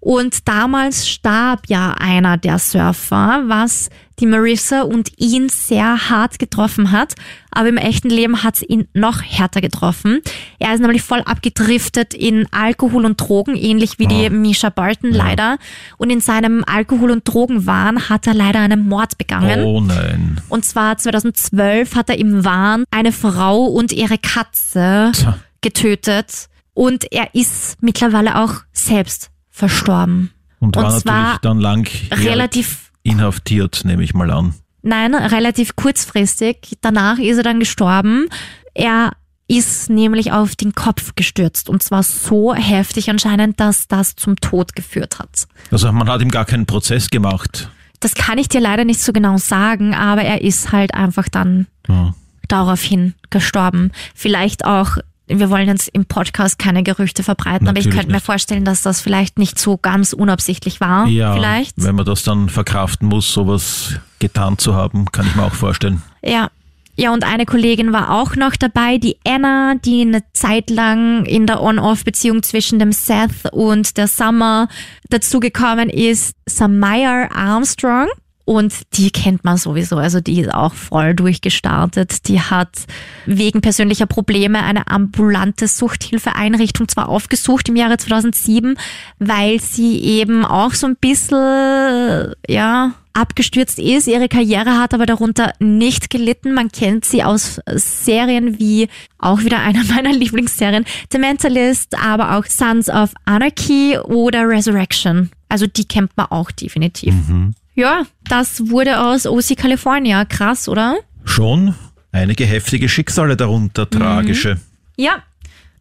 Und damals starb ja einer der Surfer, was die Marissa und ihn sehr hart getroffen hat. Aber im echten Leben hat es ihn noch härter getroffen. Er ist nämlich voll abgedriftet in Alkohol und Drogen, ähnlich wie die Misha Barton leider. Und in seinem Alkohol- und Drogenwahn hat er leider einen Mord begangen.
Oh nein.
Und zwar 2012 hat er im Wahn eine Frau und ihre Katze
Tja.
getötet. Und er ist mittlerweile auch selbst verstorben.
Und war natürlich
zwar
dann lang
relativ,
inhaftiert, nehme ich mal an.
nein, relativ kurzfristig. Danach ist er dann gestorben. Er ist nämlich auf den Kopf gestürzt und zwar so heftig anscheinend, dass das zum Tod geführt hat.
Also man hat ihm gar keinen Prozess gemacht.
Das kann ich dir leider nicht so genau sagen, aber er ist halt einfach dann
Ja.
daraufhin gestorben. Vielleicht auch, wir wollen jetzt im Podcast keine Gerüchte verbreiten, aber ich
Natürlich
könnte mir vorstellen, dass das vielleicht nicht so ganz unabsichtlich war.
Ja,
Vielleicht.
wenn man das dann verkraften muss, sowas getan zu haben, kann ich mir auch vorstellen.
Ja. Ja, und eine Kollegin war auch noch dabei, die Anna, die eine Zeit lang in der On-Off-Beziehung zwischen dem Seth und der Summer dazugekommen ist, Samaya Armstrong. Und die kennt man sowieso, also die ist auch voll durchgestartet. Die hat wegen persönlicher Probleme eine ambulante Suchthilfeeinrichtung zwar aufgesucht im Jahre 2007, weil sie eben auch so ein bisschen, ja, abgestürzt ist. Ihre Karriere hat aber darunter nicht gelitten. Man kennt sie aus Serien wie auch wieder einer meiner Lieblingsserien, The Mentalist, aber auch Sons of Anarchy oder Resurrection. Also die kennt man auch definitiv. Ja, das wurde aus OC California. Krass, oder?
Schon einige heftige Schicksale darunter, tragische.
Ja.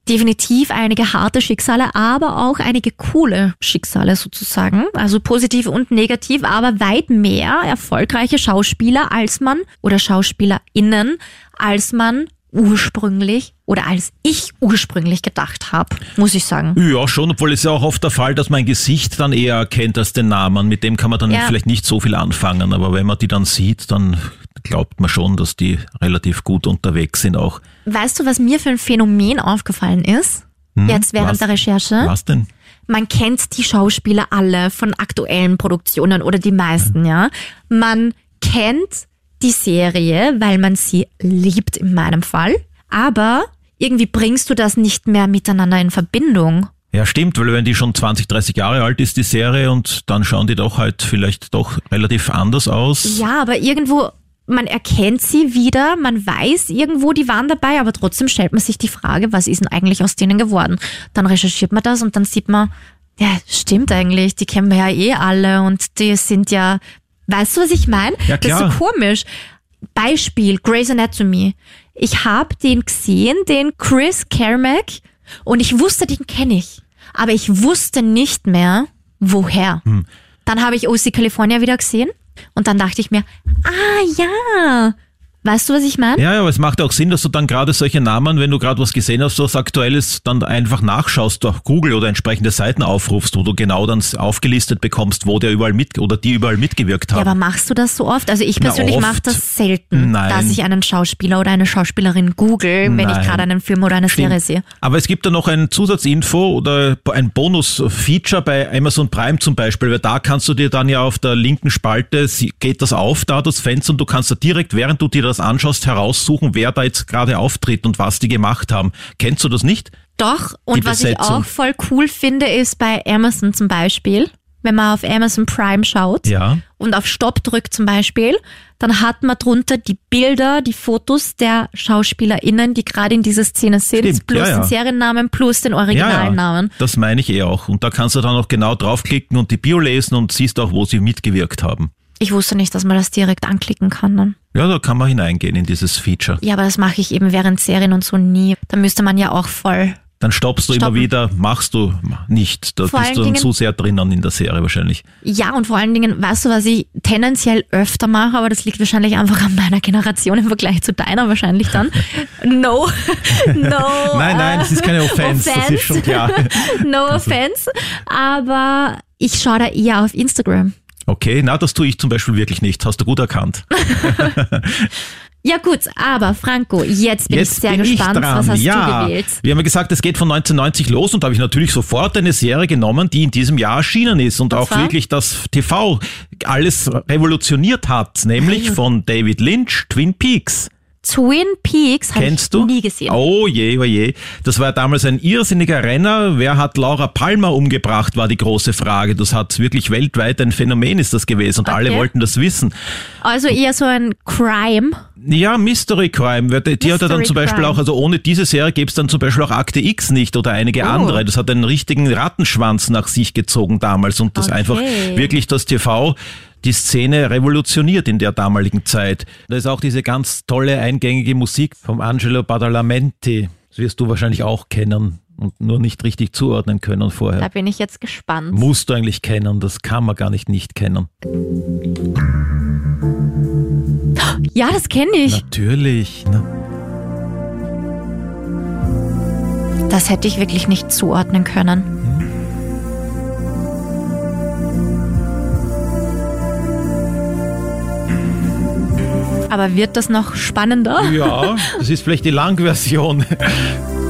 Definitiv einige harte Schicksale, aber auch einige coole Schicksale sozusagen. Also positiv und negativ, aber weit mehr erfolgreiche Schauspieler als man oder SchauspielerInnen, als man ursprünglich oder als ich ursprünglich gedacht habe, muss ich sagen.
Ja, schon, obwohl es ja auch oft der Fall, dass man ein Gesicht dann eher erkennt als den Namen. Mit dem kann man dann
Ja.
vielleicht nicht so viel anfangen, aber wenn man die dann sieht, dann glaubt man schon, dass die relativ gut unterwegs sind auch.
Weißt du, was mir für ein Phänomen aufgefallen ist? Jetzt während
was?
der Recherche.
Was denn?
man kennt die Schauspieler alle von aktuellen Produktionen oder die meisten, ja. Man kennt die Serie, weil man sie liebt in meinem Fall, aber irgendwie bringst du das nicht mehr miteinander in Verbindung.
Ja, stimmt, weil wenn die schon 20, 30 Jahre alt ist, die Serie, und dann schauen die doch halt vielleicht doch relativ anders aus.
Ja, aber irgendwo, man erkennt sie wieder, man weiß irgendwo, die waren dabei, aber trotzdem stellt man sich die Frage, was ist denn eigentlich aus denen geworden? Dann recherchiert man das und dann sieht man, ja, stimmt eigentlich, die kennen wir ja eh alle und die sind ja, weißt du, was ich meine?
Ja,
Das ist
klar.
so komisch. Beispiel, Grey's Anatomy. Ich habe den gesehen, den Chris Carmack, und ich wusste, den kenne ich. Aber ich wusste nicht mehr, woher.
Hm.
Dann habe ich OC California wieder gesehen und dann dachte ich mir, ah ja, weißt du, was ich meine?
Ja, ja, aber es macht auch Sinn, dass du dann gerade solche Namen, wenn du gerade was gesehen hast, was aktuell ist, dann einfach nachschaust durch Google oder entsprechende Seiten aufrufst, wo du genau dann aufgelistet bekommst, wo der überall mit oder die überall mitgewirkt
Ja,
haben.
aber machst du das so oft? Also ich persönlich mache das selten,
Nein.
dass ich einen Schauspieler oder eine Schauspielerin google, wenn ich
Nein.
gerade einen Film oder eine Serie sehe.
Aber es gibt da noch ein Zusatzinfo oder ein Bonus-Feature bei Amazon Prime zum Beispiel, weil da kannst du dir dann ja auf der linken Spalte, geht das auf, da das Fenster und du kannst da direkt, während du dir das anschaust, heraussuchen, wer da jetzt gerade auftritt und was die gemacht haben. Kennst du das nicht?
Doch, und was ich auch voll cool finde, ist bei Amazon zum Beispiel, wenn man auf Amazon Prime schaut
Ja.
und auf Stopp drückt zum Beispiel, dann hat man drunter die Bilder, die Fotos der SchauspielerInnen, die gerade in dieser Szene sind,
Stimmt,
plus
ja, ja.
den Seriennamen, plus den
Ja, ja,
Originalnamen.
das meine ich eh auch. Und da kannst du dann auch genau draufklicken und die Bio lesen und siehst auch, wo sie mitgewirkt haben.
Ich wusste nicht, dass man das direkt anklicken kann. Dann.
Ja, da kann man hineingehen in dieses Feature.
Ja, aber das mache ich eben während Serien und so nie. Da müsste man ja auch voll.
Dann stoppst du
Stoppen.
immer wieder, machst du nicht. Da
Vor
bist du dann
Dingen-
zu sehr drinnen in der Serie wahrscheinlich.
Ja, und vor allen Dingen, weißt du, was ich tendenziell öfter mache, aber das liegt wahrscheinlich einfach an meiner Generation im Vergleich zu deiner wahrscheinlich dann. No, no.
Nein, nein,
äh,
das ist keine Offense, das ist schon klar.
no offense. Aber ich schaue da eher auf Instagram.
Okay, na, das tue ich zum Beispiel wirklich nicht. Hast du gut erkannt.
Ja gut, aber Franco, jetzt bin
Jetzt
ich sehr
bin
gespannt.
ich.
Was hast
ja,
du gewählt?
Wir haben ja gesagt, es geht von 1990 los und da habe ich natürlich sofort eine Serie genommen, die in diesem Jahr erschienen ist und, auch
zwar?
wirklich das TV alles revolutioniert hat, nämlich von David Lynch, Twin Peaks.
Twin Peaks habe ich
du?
nie gesehen.
Oh je, oh je. Das war damals ein irrsinniger Renner. Wer hat Laura Palmer umgebracht, war die große Frage. Das hat wirklich weltweit ein Phänomen ist das gewesen und alle
Okay.
wollten das wissen.
Also eher so ein Crime.
Ja, Mystery Crime. Die die hat er dann
Mystery
zum Beispiel
Crime.
auch, also ohne diese Serie gäbe es dann zum Beispiel auch Akte X nicht oder einige
Oh.
andere. Das hat einen richtigen Rattenschwanz nach sich gezogen damals und das
Okay.
einfach wirklich das TV die Szene revolutioniert in der damaligen Zeit. Da ist auch diese ganz tolle eingängige Musik vom Angelo Badalamenti. Das wirst du wahrscheinlich auch kennen und nur nicht richtig zuordnen können vorher.
Da bin ich jetzt gespannt.
Musst du eigentlich kennen, das kann man gar nicht nicht kennen.
Ja, das kenne ich.
Natürlich. Ne?
Das hätte ich wirklich nicht zuordnen können. Aber wird das noch spannender?
Ja, das ist vielleicht die Langversion.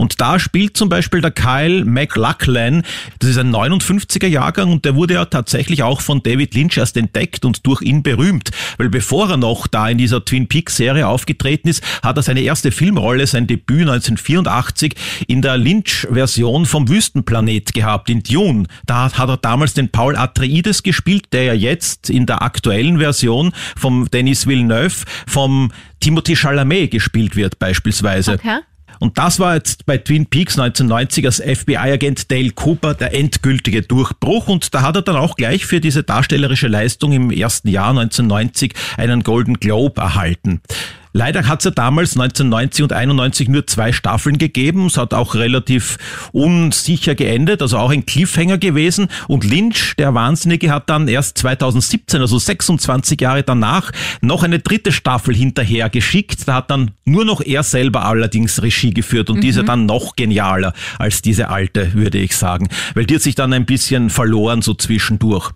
Und da spielt zum Beispiel der Kyle MacLachlan, das ist ein 59er Jahrgang und der wurde ja tatsächlich auch von David Lynch erst entdeckt und durch ihn berühmt. Weil bevor er noch da in dieser Twin Peaks Serie aufgetreten ist, hat er seine erste Filmrolle, sein Debüt 1984 in der Lynch-Version vom Wüstenplanet gehabt, in Dune. Da hat er damals den Paul Atreides gespielt, der ja jetzt in der aktuellen Version vom Denis Villeneuve vom Timothy Chalamet gespielt wird beispielsweise.
Okay.
Und das war jetzt bei Twin Peaks 1990 als FBI-Agent Dale Cooper der endgültige Durchbruch. Und da hat er dann auch gleich für diese darstellerische Leistung im ersten Jahr 1990 einen Golden Globe erhalten. Leider hat es ja damals 1990 und 91 nur zwei Staffeln gegeben. Es hat auch relativ unsicher geendet, also auch ein Cliffhanger gewesen. Und Lynch, der Wahnsinnige, hat dann erst 2017, also 26 Jahre danach, noch eine dritte Staffel hinterher geschickt. Da hat dann nur noch er selber allerdings Regie geführt und diese dann noch genialer als diese alte, würde ich sagen. Weil die hat sich dann ein bisschen verloren so zwischendurch.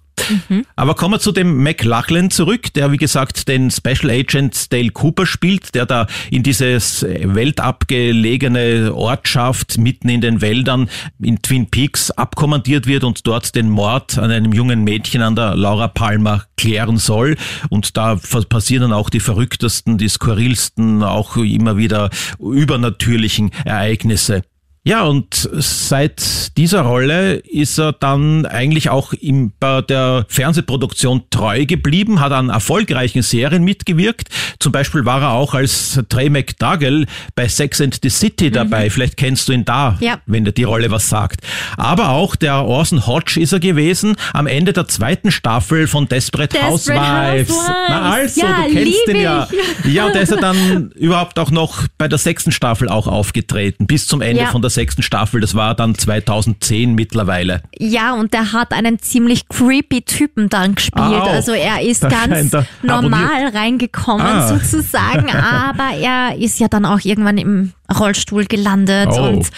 Aber kommen wir zu dem McLachlan zurück, der wie gesagt den Special Agent Dale Cooper spielt, der da in dieses weltabgelegene Ortschaft mitten in den Wäldern in Twin Peaks abkommandiert wird und dort den Mord an einem jungen Mädchen an der Laura Palmer klären soll. Und da passieren dann auch die verrücktesten, die skurrilsten, auch immer wieder übernatürlichen Ereignisse. Ja, und seit dieser Rolle ist er dann eigentlich auch im, bei der Fernsehproduktion treu geblieben, hat an erfolgreichen Serien mitgewirkt. Zum Beispiel war er auch als Trey McDougall bei Sex and the City dabei. Vielleicht kennst du ihn da,
Ja.
wenn dir die Rolle was sagt. Aber auch der Orson Hodge ist er gewesen am Ende der zweiten Staffel von Desperate,
Desperate
Housewives.
Housewives.
Na also,
Ja,
du kennst ihn ja.
ich.
Ja, und der ist ja dann überhaupt auch noch bei der sechsten Staffel auch aufgetreten, bis zum Ende
Ja.
von der sechsten Staffel. Das war dann 2010 mittlerweile.
Ja, und der hat einen ziemlich creepy Typen dann gespielt.
Ah, auch.
also er ist
Da
ganz
er
normal reingekommen
Ah.
sozusagen, aber er ist ja dann auch irgendwann im Rollstuhl gelandet
Oh.
und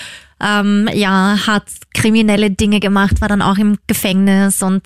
ähm, ja, hat kriminelle Dinge gemacht, war dann auch im Gefängnis und.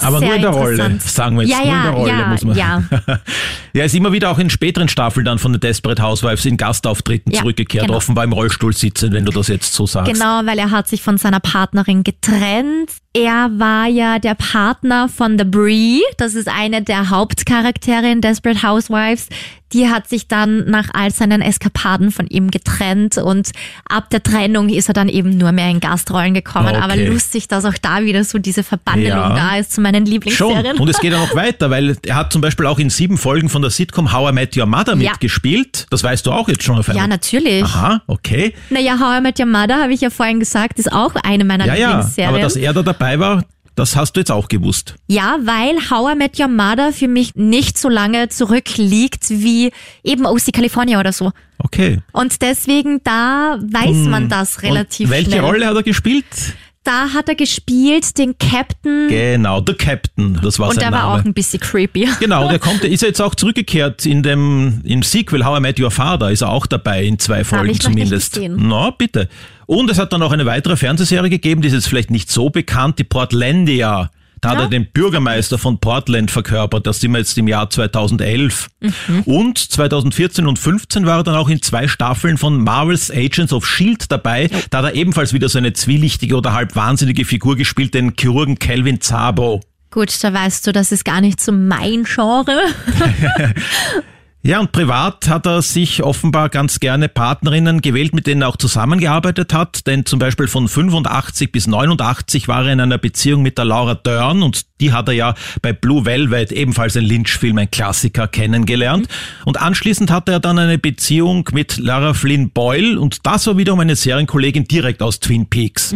Aber
sehr
nur in der Rolle, sagen wir jetzt
ja,
nur in
ja,
der Rolle,
ja,
muss man.
Ja,
er ist immer wieder auch in späteren Staffeln dann von den Desperate Housewives in Gastauftritten
Ja,
zurückgekehrt,
genau.
offenbar im Rollstuhl sitzend, wenn du das jetzt so sagst.
Genau, weil er hat sich von seiner Partnerin getrennt. Er war ja der Partner von The Bree. Das ist eine der Hauptcharaktere in Desperate Housewives. Die hat sich dann nach all seinen Eskapaden von ihm getrennt und ab der Trennung ist er dann eben nur mehr in Gastrollen gekommen.
Okay.
Aber lustig, dass auch da wieder so diese Verbandlung
Ja.
da ist zu meinen
Schon.
Lieblingsserien.
Und es geht ja noch weiter, weil er hat zum Beispiel auch in sieben Folgen von der Sitcom How I Met Your Mother
Ja.
mitgespielt. Das weißt du auch jetzt schon auf einmal.
Ja, natürlich.
Aha, okay.
Naja, How I Met Your Mother, habe ich ja vorhin gesagt, ist auch eine meiner
Ja, ja.
Lieblingsserien.
Aber dass er da dabei war, das hast du jetzt auch gewusst.
Ja, weil How I Met Your Mother für mich nicht so lange zurückliegt wie eben OC California oder so.
Okay.
Und deswegen, da weiß man das relativ
Hm. Und welche
schnell.
Rolle hat er gespielt?
Da hat er gespielt den Captain.
Genau, The Captain, das war
und
sein
der war
Name.
auch ein bisschen creepy.
Genau, der kommt, der ist jetzt auch zurückgekehrt in dem im Sequel How I Met Your Father, ist er auch dabei in zwei Folgen
ich noch nicht
zumindest.
gesehen.
Na, bitte. Und es hat dann auch eine weitere Fernsehserie gegeben, die ist jetzt vielleicht nicht so bekannt, die Portlandia. Da hat
Ja.
er den Bürgermeister von Portland verkörpert. Das sind wir jetzt im Jahr 2011.
Mhm.
Und 2014 und 15 war er dann auch in zwei Staffeln von Marvel's Agents of S.H.I.E.L.D. Dabei. Da hat er ebenfalls wieder so eine zwielichtige oder halb wahnsinnige Figur gespielt, den Chirurgen Calvin Zabo.
Gut, da weißt du, das ist gar nicht so mein Genre.
Ja, und privat hat er sich offenbar ganz gerne Partnerinnen gewählt, mit denen er auch zusammengearbeitet hat. Denn zum Beispiel von 85 bis 89 war er in einer Beziehung mit der Laura Dern und die hat er ja bei Blue Velvet, ebenfalls ein Lynch-Film, ein Klassiker, kennengelernt. Und anschließend hatte er dann eine Beziehung mit Lara Flynn Boyle und das war wiederum eine Serienkollegin direkt aus Twin Peaks.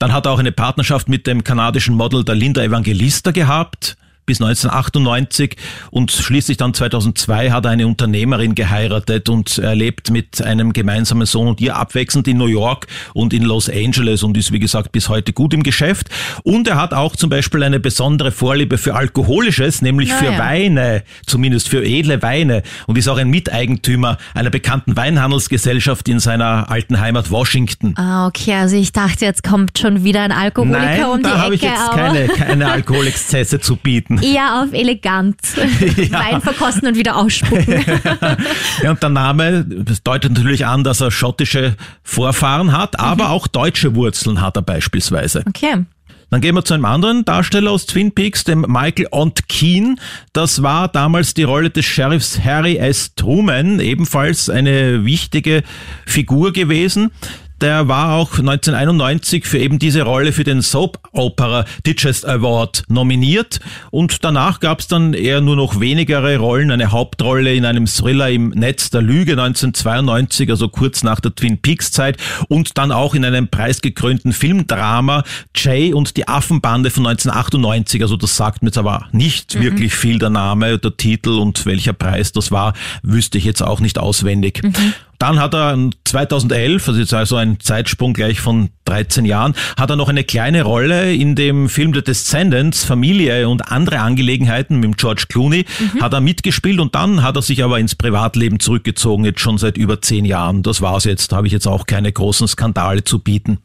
Dann hat er auch eine Partnerschaft mit dem kanadischen Model der Linda Evangelista gehabt bis 1998 und schließlich dann 2002 hat er eine Unternehmerin geheiratet und er lebt mit einem gemeinsamen Sohn und ihr abwechselnd in New York und in Los Angeles und ist wie gesagt bis heute gut im Geschäft. Und er hat auch zum Beispiel eine besondere Vorliebe für Alkoholisches, nämlich
Na
für. Weine, zumindest für edle Weine und ist auch ein Miteigentümer einer bekannten Weinhandelsgesellschaft in seiner alten Heimat Washington.
Ah, okay, also ich dachte, jetzt kommt schon wieder ein Alkoholiker
Nein,
um die
da habe ich
Ecke,
jetzt keine, keine Alkoholexzesse zu bieten.
Eher auf elegant. Wein verkosten und wieder ausspucken.
Ja, und der Name das deutet natürlich an, dass er schottische Vorfahren hat, aber auch deutsche Wurzeln hat er beispielsweise.
Okay.
Dann gehen wir zu einem anderen Darsteller aus Twin Peaks, dem Michael Ont Keen. Das war damals die Rolle des Sheriffs Harry S. Truman, ebenfalls eine wichtige Figur gewesen. Der war auch 1991 für eben diese Rolle für den Soap Opera Digest Award nominiert. Und danach gab es dann eher nur noch wenigere Rollen, eine Hauptrolle in einem Thriller im Netz der Lüge 1992, also kurz nach der Twin Peaks Zeit. Und dann auch in einem preisgekrönten Filmdrama Jay und die Affenbande von 1998, also das sagt mir jetzt aber nicht wirklich viel der Name, der Titel und welcher Preis das war, wüsste ich jetzt auch nicht auswendig. Dann hat er 2011, also jetzt also ein Zeitsprung gleich von 13 Jahren, hat er noch eine kleine Rolle in dem Film The Descendants, Familie und andere Angelegenheiten mit George Clooney, hat er mitgespielt und dann hat er sich aber ins Privatleben zurückgezogen, jetzt schon seit über zehn Jahren. Das war's jetzt, da habe ich jetzt auch keine großen Skandale zu bieten.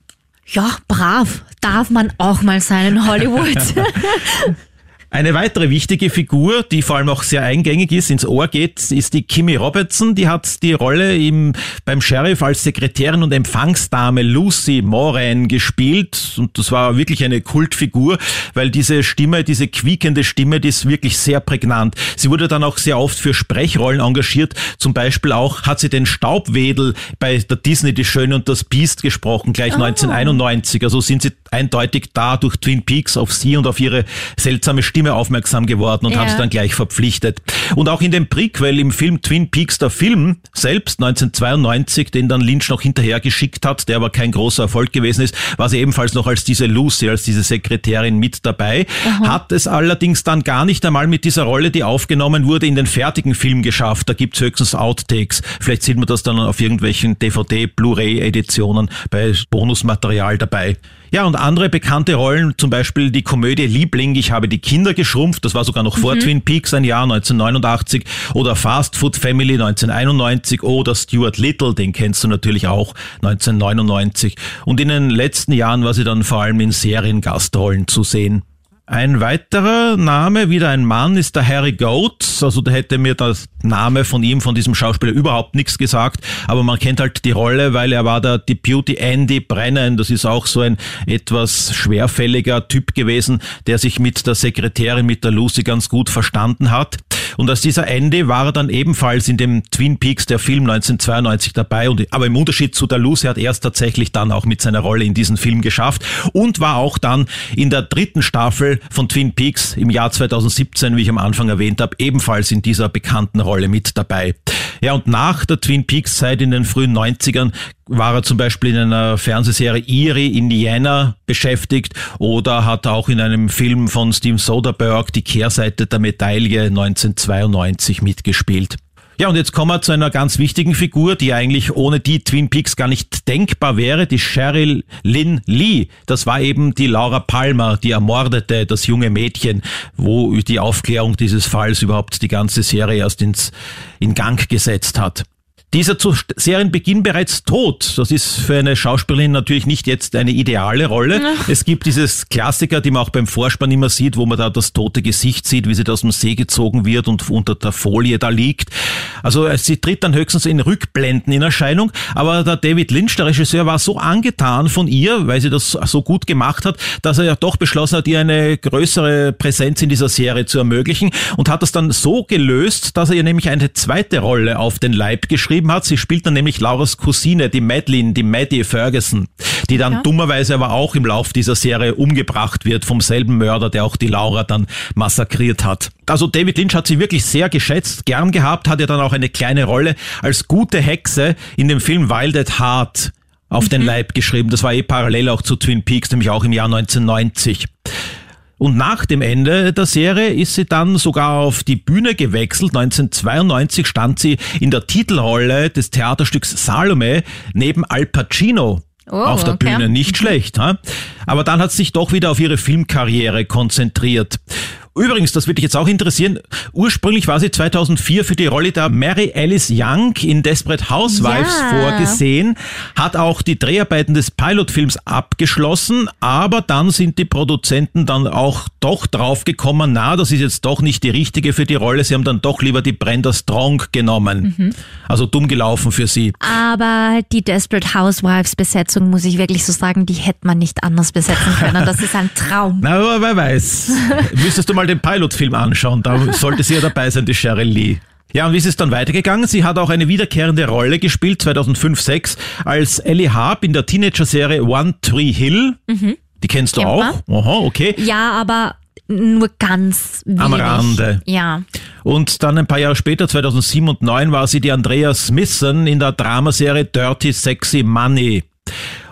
Ja, brav. Darf man auch mal sein in Hollywood.
Eine weitere wichtige Figur, die vor allem auch sehr eingängig ist, ins Ohr geht, ist die Kimmy Robertson. Die hat die Rolle im, beim Sheriff als Sekretärin und Empfangsdame Lucy Moran gespielt. Und das war wirklich eine Kultfigur, weil diese Stimme, diese quiekende Stimme, die ist wirklich sehr prägnant. Sie wurde dann auch sehr oft für Sprechrollen engagiert. Zum Beispiel auch hat sie den Staubwedel bei der Disney Die Schöne und das Biest gesprochen, gleich 1991. Also sind sie eindeutig da durch Twin Peaks auf sie und auf ihre seltsame Stimme aufmerksam geworden und
Ja.
haben sie dann gleich verpflichtet. Und auch in dem Prequel im Film Twin Peaks, der Film selbst 1992, den dann Lynch noch hinterher geschickt hat, der aber kein großer Erfolg gewesen ist, war sie ebenfalls noch als diese Lucy, als diese Sekretärin mit dabei. Hat es allerdings dann gar nicht einmal mit dieser Rolle, die aufgenommen wurde, in den fertigen Film geschafft. Da gibt's höchstens Outtakes. Vielleicht sieht man das dann auf irgendwelchen DVD, Blu-ray-Editionen bei Bonusmaterial dabei. Ja, und andere bekannte Rollen, zum Beispiel die Komödie Liebling, ich habe die Kinder geschrumpft, das war sogar noch vor Twin Peaks, ein Jahr 1989, oder Fast Food Family 1991 oder Stuart Little, den kennst du natürlich auch 1999. Und in den letzten Jahren war sie dann vor allem in Seriengastrollen zu sehen. Ein weiterer Name, wieder ein Mann, ist der Harry Goat. Also da hätte mir der Name von ihm, von diesem Schauspieler, überhaupt nichts gesagt. Aber man kennt halt die Rolle, weil er war der Deputy Andy Brennan. Das ist auch so ein etwas schwerfälliger Typ gewesen, der sich mit der Sekretärin, mit der Lucy ganz gut verstanden hat. Und als dieser Andy war er dann ebenfalls in dem Twin Peaks, der Film 1992 dabei. Und, aber im Unterschied zu Lucy hat er es tatsächlich dann auch mit seiner Rolle in diesen Film geschafft und war auch dann in der dritten Staffel von Twin Peaks im Jahr 2017, wie ich am Anfang erwähnt habe, ebenfalls in dieser bekannten Rolle mit dabei. Ja, und nach der Twin Peaks Zeit in den frühen 90ern war er zum Beispiel in einer Fernsehserie Erie, Indiana beschäftigt oder hat auch in einem Film von Steven Soderbergh die Kehrseite der Medaille 1992 mitgespielt. Ja, und jetzt kommen wir zu einer ganz wichtigen Figur, die eigentlich ohne die Twin Peaks gar nicht denkbar wäre, die Cheryl Lynn Lee. Das war eben die Laura Palmer, die ermordete, das junge Mädchen, wo die Aufklärung dieses Falls überhaupt die ganze Serie erst ins, in Gang gesetzt hat. Dieser zu Serienbeginn bereits tot. Das ist für eine Schauspielerin natürlich nicht jetzt eine ideale Rolle. Ja. Es gibt dieses Klassiker, die man auch beim Vorspann immer sieht, wo man da das tote Gesicht sieht, wie sie da aus dem See gezogen wird und unter der Folie da liegt. Also äh, sie tritt dann höchstens in Rückblenden in Erscheinung. Aber der David Lynch, der Regisseur, war so angetan von ihr, weil sie das so gut gemacht hat, dass er ja doch beschlossen hat, ihr eine größere Präsenz in dieser Serie zu ermöglichen und hat das dann so gelöst, dass er ihr nämlich eine zweite Rolle auf den Leib geschrieben geschrieben hat. Sie spielt dann nämlich Lauras Cousine, die Madeline, die Maddie Ferguson, die dann ja. dummerweise aber auch im Lauf dieser Serie umgebracht wird vom selben Mörder, der auch die Laura dann massakriert hat. Also David Lynch hat sie wirklich sehr geschätzt, gern gehabt, hat ja dann auch eine kleine Rolle als gute Hexe in dem Film Wild at Heart auf mhm. den Leib geschrieben. Das war eh parallel auch zu Twin Peaks, nämlich auch im Jahr 1990. Und nach dem Ende der Serie ist sie dann sogar auf die Bühne gewechselt. 1992 stand sie in der Titelrolle des Theaterstücks Salome neben Al Pacino. Oh, auf der okay. Bühne. Nicht schlecht. Ha? Aber dann hat sie sich doch wieder auf ihre Filmkarriere konzentriert. Übrigens, das würde dich jetzt auch interessieren, ursprünglich war sie 2004 für die Rolle der Mary Alice Young in Desperate Housewives ja. vorgesehen, hat auch die Dreharbeiten des Pilotfilms abgeschlossen, aber dann sind die Produzenten dann auch doch draufgekommen, na, das ist jetzt doch nicht die richtige für die Rolle, sie haben dann doch lieber die Brenda Strong genommen. Mhm. Also dumm gelaufen für sie.
Aber die Desperate Housewives Besetzung, muss ich wirklich so sagen, die hätte man nicht anders besetzen können. Das ist ein Traum.
Na, aber wer weiß. Müsstest du mal den Pilotfilm anschauen, da sollte sie ja dabei sein, die Cheryl Lee. Ja, und wie ist es dann weitergegangen? Sie hat auch eine wiederkehrende Rolle gespielt, 2005-6, als Ellie Harp in der Teenager-Serie One Tree Hill. Mhm. Die kennst du Kennt auch?
Aha, okay. Ja, aber nur ganz wenig.
Am Rande.
Ja.
Und dann ein paar Jahre später, 2007 und 2009, war sie die Andrea Smithson in der Dramaserie Dirty Sexy Money.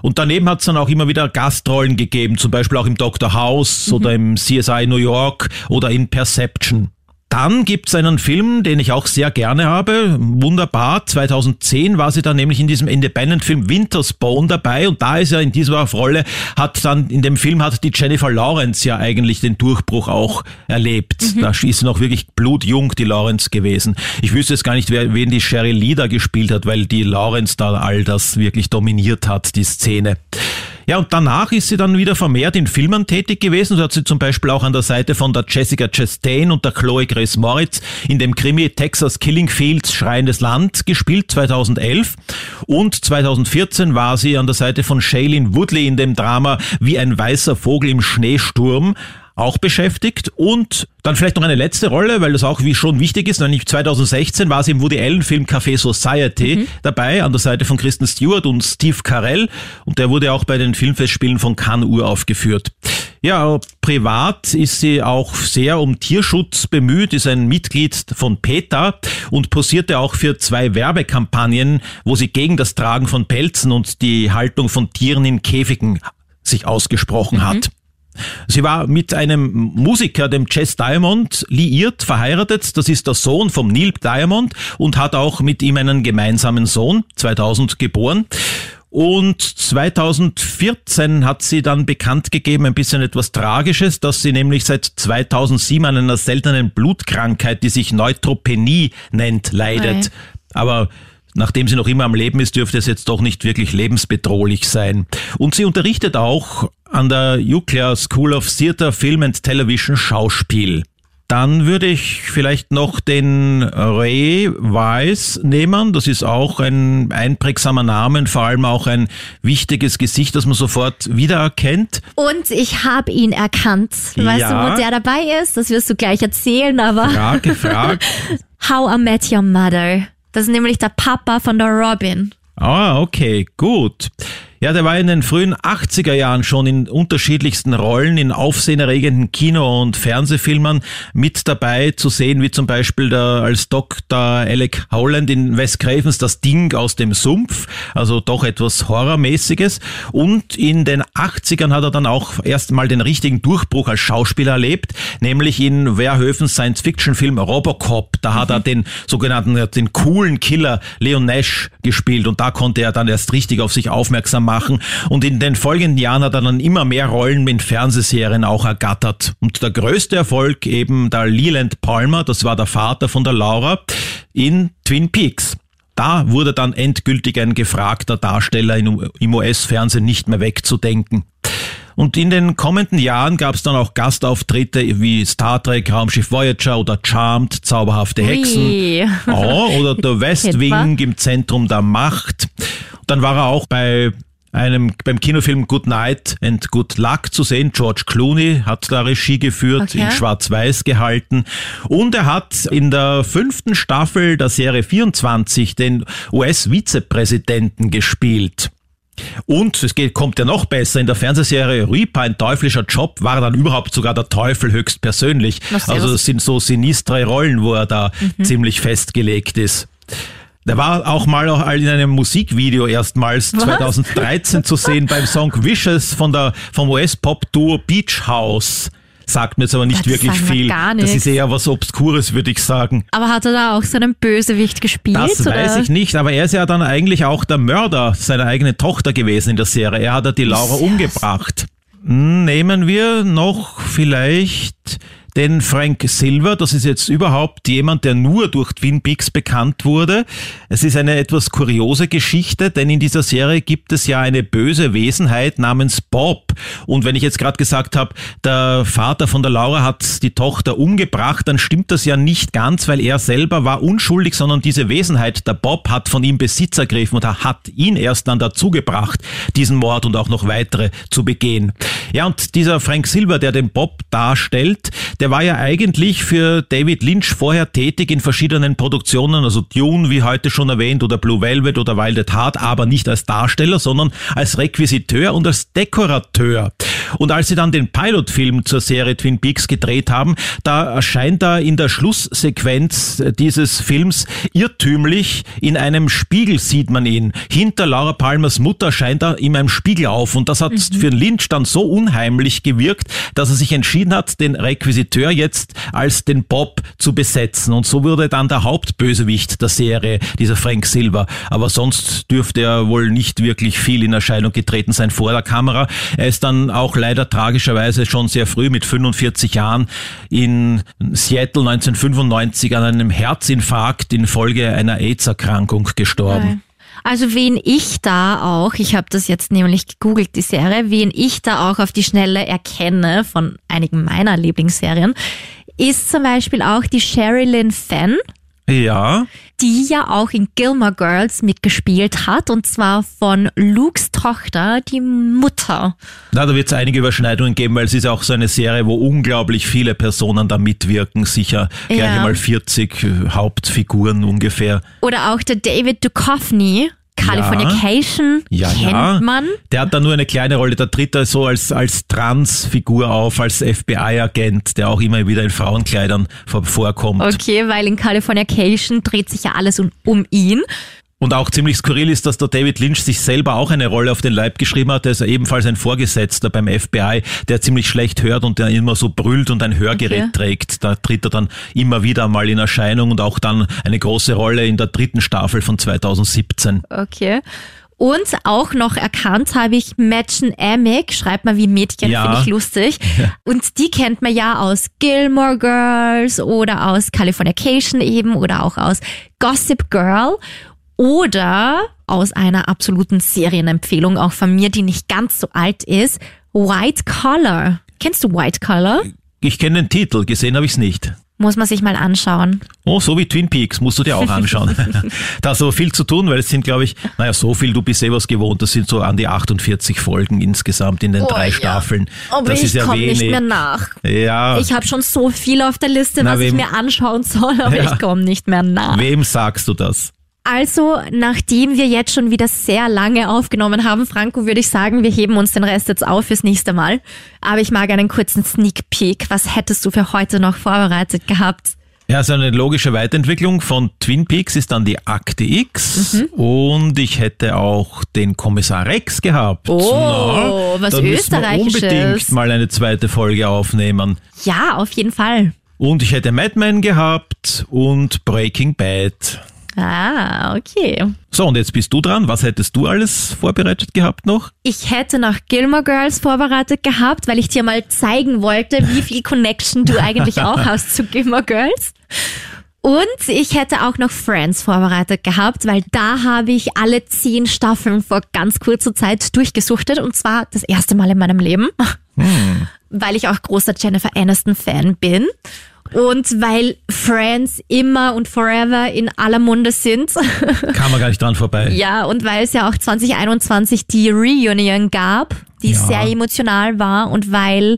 Und daneben hat es dann auch immer wieder Gastrollen gegeben, zum Beispiel auch im Dr. House mhm. oder im CSI New York oder in Perception. Dann gibt's einen Film, den ich auch sehr gerne habe. Wunderbar. 2010 war sie dann nämlich in diesem Independent-Film Winter's Bone dabei und da ist ja in dieser Rolle, hat dann in dem Film hat die Jennifer Lawrence ja eigentlich den Durchbruch auch erlebt. Mhm. Da ist sie noch wirklich blutjung, die Lawrence gewesen. Ich wüsste jetzt gar nicht, wer, wen die Sherry Lee da gespielt hat, weil die Lawrence da all das wirklich dominiert hat, die Szene. Ja, und danach ist sie dann wieder vermehrt in Filmen tätig gewesen. So hat sie zum Beispiel auch an der Seite von der Jessica Chastain und der Chloe Grace Moritz in dem Krimi Texas Killing Fields Schreiendes Land gespielt, 2011. Und 2014 war sie an der Seite von Shailene Woodley in dem Drama Wie ein weißer Vogel im Schneesturm auch beschäftigt und dann vielleicht noch eine letzte Rolle, weil das auch wie schon wichtig ist, nämlich 2016 war sie im Woody Allen Film Café Society mhm. dabei, an der Seite von Kristen Stewart und Steve Carell und der wurde auch bei den Filmfestspielen von Cannes uraufgeführt. Ja, privat ist sie auch sehr um Tierschutz bemüht, ist ein Mitglied von PETA und posierte auch für zwei Werbekampagnen, wo sie gegen das Tragen von Pelzen und die Haltung von Tieren in Käfigen sich ausgesprochen mhm. hat. Sie war mit einem Musiker, dem Chess Diamond, liiert, verheiratet. Das ist der Sohn vom Neil Diamond und hat auch mit ihm einen gemeinsamen Sohn, 2000 geboren. Und 2014 hat sie dann bekannt gegeben, ein bisschen etwas Tragisches, dass sie nämlich seit 2007 an einer seltenen Blutkrankheit, die sich Neutropenie nennt, leidet. Nein. Aber Nachdem sie noch immer am Leben ist, dürfte es jetzt doch nicht wirklich lebensbedrohlich sein. Und sie unterrichtet auch an der Euclid School of Theatre, Film and Television Schauspiel. Dann würde ich vielleicht noch den Ray Weiss nehmen. Das ist auch ein einprägsamer Name, vor allem auch ein wichtiges Gesicht, das man sofort wiedererkennt.
Und ich habe ihn erkannt. Weißt ja. du, wo der dabei ist? Das wirst du gleich erzählen, aber.
Frage, Frage.
How I Met Your Mother. Das ist nämlich der Papa von der Robin.
Ah, okay, gut. Ja, der war in den frühen 80er Jahren schon in unterschiedlichsten Rollen in aufsehenerregenden Kino- und Fernsehfilmen mit dabei zu sehen, wie zum Beispiel der, als Dr. Alec Howland in Wes Cravens Das Ding aus dem Sumpf, also doch etwas Horrormäßiges. Und in den 80ern hat er dann auch erstmal den richtigen Durchbruch als Schauspieler erlebt, nämlich in Verhoevens Science-Fiction-Film Robocop. Da hat er den sogenannten, den coolen Killer Leon Nash gespielt und da konnte er dann erst richtig auf sich aufmerksam machen. Und in den folgenden Jahren hat er dann immer mehr Rollen in Fernsehserien auch ergattert. Und der größte Erfolg eben der Leland Palmer, das war der Vater von der Laura, in Twin Peaks. Da wurde dann endgültig ein gefragter Darsteller im US-Fernsehen nicht mehr wegzudenken. Und in den kommenden Jahren gab es dann auch Gastauftritte wie Star Trek, Raumschiff Voyager oder Charmed, Zauberhafte Hexen.
Ui.
Oh, oder der West Wing im Zentrum der Macht. Dann war er auch bei einem beim Kinofilm Good Night and Good Luck zu sehen. George Clooney hat da Regie geführt,
Okay.
in Schwarz-Weiß gehalten. Und er hat in der fünften Staffel der Serie 24 den US-Vizepräsidenten gespielt. Und es geht, kommt ja noch besser, in der Fernsehserie Reaper, ein teuflischer Job, war dann überhaupt sogar der Teufel höchstpersönlich. Also das sind so sinistre Rollen, wo er da ziemlich festgelegt ist. Der war auch mal auch in einem Musikvideo erstmals 2013 zu sehen beim Song Wishes von der, vom US-Pop-Duo Beach House. Sagt mir jetzt aber nicht
Das
wirklich viel.
gar
das ist eher was Obskures, würde ich sagen.
Aber hat er da auch so einen Bösewicht gespielt?
Das
oder?
weiß ich nicht, aber er ist ja dann eigentlich auch der Mörder seiner eigenen Tochter gewesen in der Serie. Er hat ja die Laura umgebracht. Hm, Nehmen wir noch vielleicht den Frank Silver. Das ist jetzt überhaupt jemand, der nur durch Twin Peaks bekannt wurde. Es ist eine etwas kuriose Geschichte, denn in dieser Serie gibt es ja eine böse Wesenheit namens Bob. Und wenn ich jetzt gerade gesagt habe, der Vater von der Laura hat die Tochter umgebracht, dann stimmt das ja nicht ganz, weil er selber war unschuldig, sondern diese Wesenheit, der Bob, hat von ihm Besitz ergriffen und hat ihn erst dann dazu gebracht, diesen Mord und auch noch weitere zu begehen. Ja, und dieser Frank Silver, der den Bob darstellt, der war ja eigentlich für David Lynch vorher tätig in verschiedenen Produktionen, also Dune, wie heute schon erwähnt, oder Blue Velvet oder Wild at Heart, aber nicht als Darsteller, sondern als Requisiteur und als Dekorateur. Und als sie dann den Pilotfilm zur Serie Twin Peaks gedreht haben, da erscheint er in der Schlusssequenz dieses Films irrtümlich in einem Spiegel sieht man ihn. Hinter Laura Palmers Mutter scheint er in einem Spiegel auf und das hat für Lynch dann so unheimlich gewirkt, dass er sich entschieden hat, den Requisiteur jetzt als den Bob zu besetzen und so wurde dann der Hauptbösewicht der Serie, dieser Frank Silver. Aber sonst dürfte er wohl nicht wirklich viel in Erscheinung getreten sein vor der Kamera. Er ist dann auch leider tragischerweise schon sehr früh mit 45 Jahren in Seattle 1995 an einem Herzinfarkt infolge einer AIDS-Erkrankung gestorben.
Also wen ich da auch, ich habe das jetzt nämlich gegoogelt, die Serie, wen ich da auch auf die Schnelle erkenne von einigen meiner Lieblingsserien, ist zum Beispiel auch die Sherilyn Fenn,
Ja,
die ja auch in Gilmore Girls mitgespielt hat und zwar von Lukes Tochter, die Mutter.
na, da wird es einige Überschneidungen geben, weil es ist auch so eine Serie, wo unglaublich viele Personen da mitwirken. Sicher gleich
Ja.
einmal 40 Hauptfiguren ungefähr.
Oder auch der David Duchovny, Californication,
Ja,
kennt
ja.
man.
Der hat da nur eine kleine Rolle. Der tritt da so als, als Trans-Figur auf, als FBI-Agent, der auch immer wieder in Frauenkleidern vor- vorkommt.
Okay, weil in Californication dreht sich ja alles um, um ihn.
Und auch ziemlich skurril ist, dass der David Lynch sich selber auch eine Rolle auf den Leib geschrieben hat. Er ist ebenfalls ein Vorgesetzter beim FBI, der ziemlich schlecht hört und der immer so brüllt und ein Hörgerät
Okay.
trägt. Da tritt er dann immer wieder mal in Erscheinung und auch dann eine große Rolle in der dritten Staffel von 2017.
Okay. Und auch noch erkannt habe ich Mädchen Amick, schreibt mal wie Mädchen,
Ja.
finde ich lustig. Und die kennt man ja aus Gilmore Girls oder aus Californication eben oder auch aus Gossip Girl oder aus einer absoluten Serienempfehlung auch von mir, die nicht ganz so alt ist, White Collar. Kennst du White Collar?
Ich kenne den Titel, gesehen habe ich es nicht.
Muss man sich mal anschauen.
Oh, so wie Twin Peaks, musst du dir auch anschauen. da ist aber viel zu tun, weil es sind, glaube ich, naja, so viel, du bist eh was gewohnt, das sind so an die 48 Folgen insgesamt in den
Oh,
drei
ja.
Staffeln.
Aber
das
ich
ist ja
komme nicht mehr nach.
ja,
Ich habe schon so viel auf der Liste,
Na,
was ich
wem-
mir anschauen soll, aber
Ja.
ich komme nicht mehr nach.
wem sagst du das?
Also, nachdem wir jetzt schon wieder sehr lange aufgenommen haben, Franco, würde ich sagen, wir heben uns den Rest jetzt auf fürs nächste Mal. Aber ich mag einen kurzen Sneak Peek. Was hättest du für heute noch vorbereitet gehabt?
Ja, also eine logische Weiterentwicklung von Twin Peaks ist dann die Akte X und ich hätte auch den Kommissar Rex gehabt.
Oh, was
dann müssen wir
Österreichisches.
unbedingt mal eine zweite Folge aufnehmen.
Ja, auf jeden Fall.
Und ich hätte Mad Men gehabt und Breaking Bad.
Ah, okay.
So, und jetzt bist du dran. Was hättest du alles vorbereitet gehabt noch?
Ich hätte noch Gilmore Girls vorbereitet gehabt, weil ich dir mal zeigen wollte, wie viel Connection du eigentlich auch hast zu Gilmore Girls. Und ich hätte auch noch Friends vorbereitet gehabt, weil da habe ich alle zehn Staffeln vor ganz kurzer Zeit durchgesuchtet und zwar das erste Mal in meinem Leben, weil ich auch großer Jennifer Aniston Fan bin. Und weil Friends immer und forever in aller Munde sind.
Kam man gar nicht dran vorbei.
Ja, und weil es ja auch 2021 die Reunion gab, die
Ja.
sehr emotional war und weil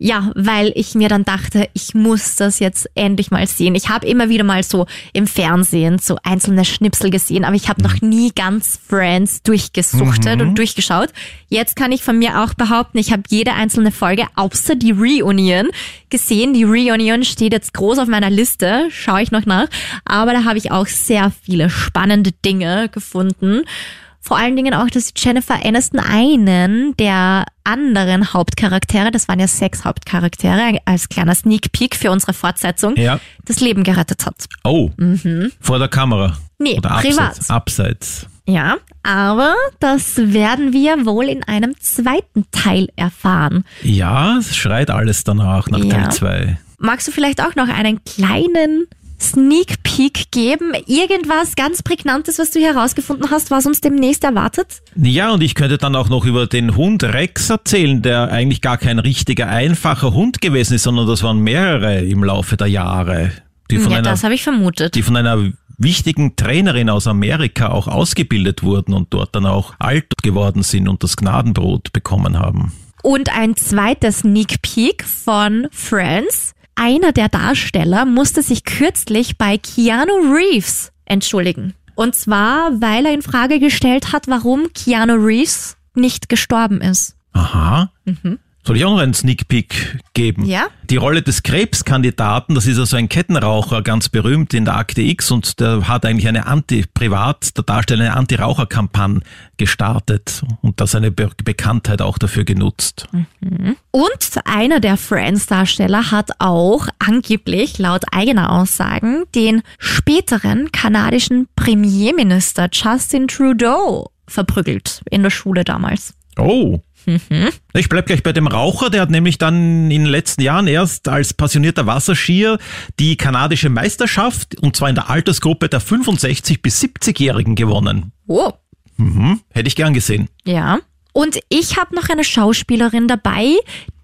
ja, weil ich mir dann dachte, ich muss das jetzt endlich mal sehen. Ich habe immer wieder mal so im Fernsehen so einzelne Schnipsel gesehen, aber ich habe noch nie ganz Friends durchgesuchtet und durchgeschaut. Jetzt kann ich von mir auch behaupten, ich habe jede einzelne Folge außer die Reunion gesehen. Die Reunion steht jetzt groß auf meiner Liste, schaue ich noch nach, aber da habe ich auch sehr viele spannende Dinge gefunden. Vor allen Dingen auch, dass Jennifer Aniston einen der anderen Hauptcharaktere, das waren ja sechs Hauptcharaktere, als kleiner Sneak Peek für unsere Fortsetzung,
Ja.
das Leben gerettet hat.
Oh, vor der Kamera.
Mhm. Nee,
Oder
privat.
abseits. Abseits.
Ja, aber das werden wir wohl in einem zweiten Teil erfahren.
Ja, es schreit alles danach, nach
Ja.
Teil 2.
Magst du vielleicht auch noch einen kleinen Sneak Peek geben? Irgendwas ganz Prägnantes, was du hier herausgefunden hast, was uns demnächst erwartet?
Ja, und ich könnte dann auch noch über den Hund Rex erzählen, der eigentlich gar kein richtiger, einfacher Hund gewesen ist, sondern das waren mehrere im Laufe der Jahre, die von,
ja,
einer,
das habe ich vermutet.
die von einer wichtigen Trainerin aus Amerika auch ausgebildet wurden und dort dann auch alt geworden sind und das Gnadenbrot bekommen haben.
Und ein zweiter Sneak Peek von Friends. Einer der Darsteller musste sich kürzlich bei Keanu Reeves entschuldigen. Und zwar, weil er in Frage gestellt hat, warum Keanu Reeves nicht gestorben ist.
Aha. Soll ich auch noch einen Sneak Peek geben?
Ja.
Die Rolle des Krebskandidaten, das ist also ein Kettenraucher, ganz berühmt in der Akte X und der hat eigentlich eine Anti, privat, der Darsteller eine Anti-Raucher-Kampagne gestartet und da seine Be Bekanntheit auch dafür genutzt.
Und einer der Friends-Darsteller hat auch angeblich, laut eigener Aussagen, den späteren kanadischen Premierminister Justin Trudeau verprügelt in der Schule damals.
Oh. Ich bleib gleich bei dem Raucher, der hat nämlich dann in den letzten Jahren erst als passionierter Wasserskier die kanadische Meisterschaft und zwar in der Altersgruppe der 65 bis 70-Jährigen gewonnen.
Oh,
Mhm. Hätte ich gern gesehen.
Ja. Und ich habe noch eine Schauspielerin dabei,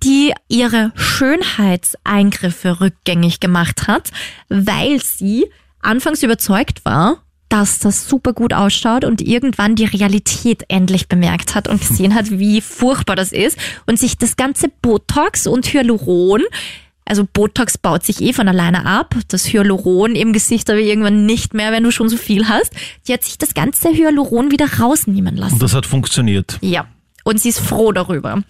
die ihre Schönheitseingriffe rückgängig gemacht hat, weil sie anfangs überzeugt war, dass das super gut ausschaut und irgendwann die Realität endlich bemerkt hat und gesehen hat, wie furchtbar das ist und sich das ganze Botox und Hyaluron also Botox baut sich eh von alleine ab. Das Hyaluron im Gesicht aber irgendwann nicht mehr, wenn du schon so viel hast. Die hat sich das ganze Hyaluron wieder rausnehmen lassen.
Und das hat funktioniert.
Ja. Und sie ist froh darüber.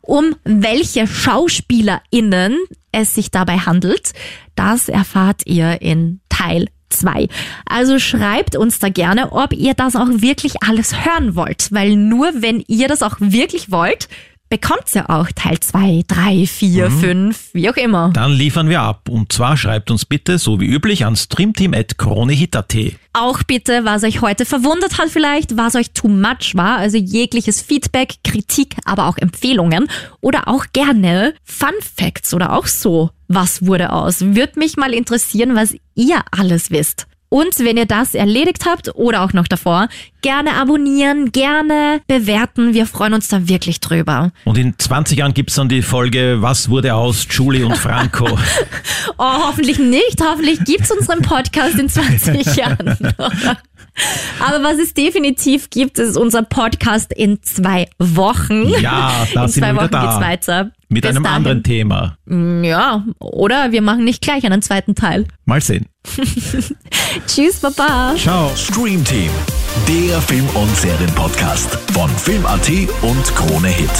Um welche SchauspielerInnen es sich dabei handelt, das erfahrt ihr in Teil 2. Also schreibt uns da gerne, ob ihr das auch wirklich alles hören wollt, weil nur wenn ihr das auch wirklich wollt, bekommt ihr auch Teil 2, 3, 4, 5, wie auch immer.
Dann liefern wir ab. Und zwar schreibt uns bitte, so wie üblich, an streamteam.kronehit.at.
Auch bitte, was euch heute verwundert hat vielleicht, was euch too much war, also jegliches Feedback, Kritik, aber auch Empfehlungen oder auch gerne Fun Facts oder auch so. Was wurde aus? Würde mich mal interessieren, was ihr alles wisst. Und wenn ihr das erledigt habt oder auch noch davor, gerne abonnieren, gerne bewerten. Wir freuen uns da wirklich drüber.
Und in 20 Jahren gibt's dann die Folge Was wurde aus Julie und Franco?
Oh, hoffentlich nicht. Hoffentlich gibt's unseren Podcast in 20 Jahren. Aber was es definitiv gibt, ist unser Podcast in zwei Wochen.
Ja, da
in
sind
zwei
wir
Wochen
da.
geht's weiter.
Mit
Bis
einem
dahin.
anderen Thema.
Ja, oder wir machen nicht gleich einen zweiten Teil.
Mal sehen.
Tschüss, Baba.
Ciao.
Stream Team, der Film- und Serienpodcast von Film.at und Krone Hit.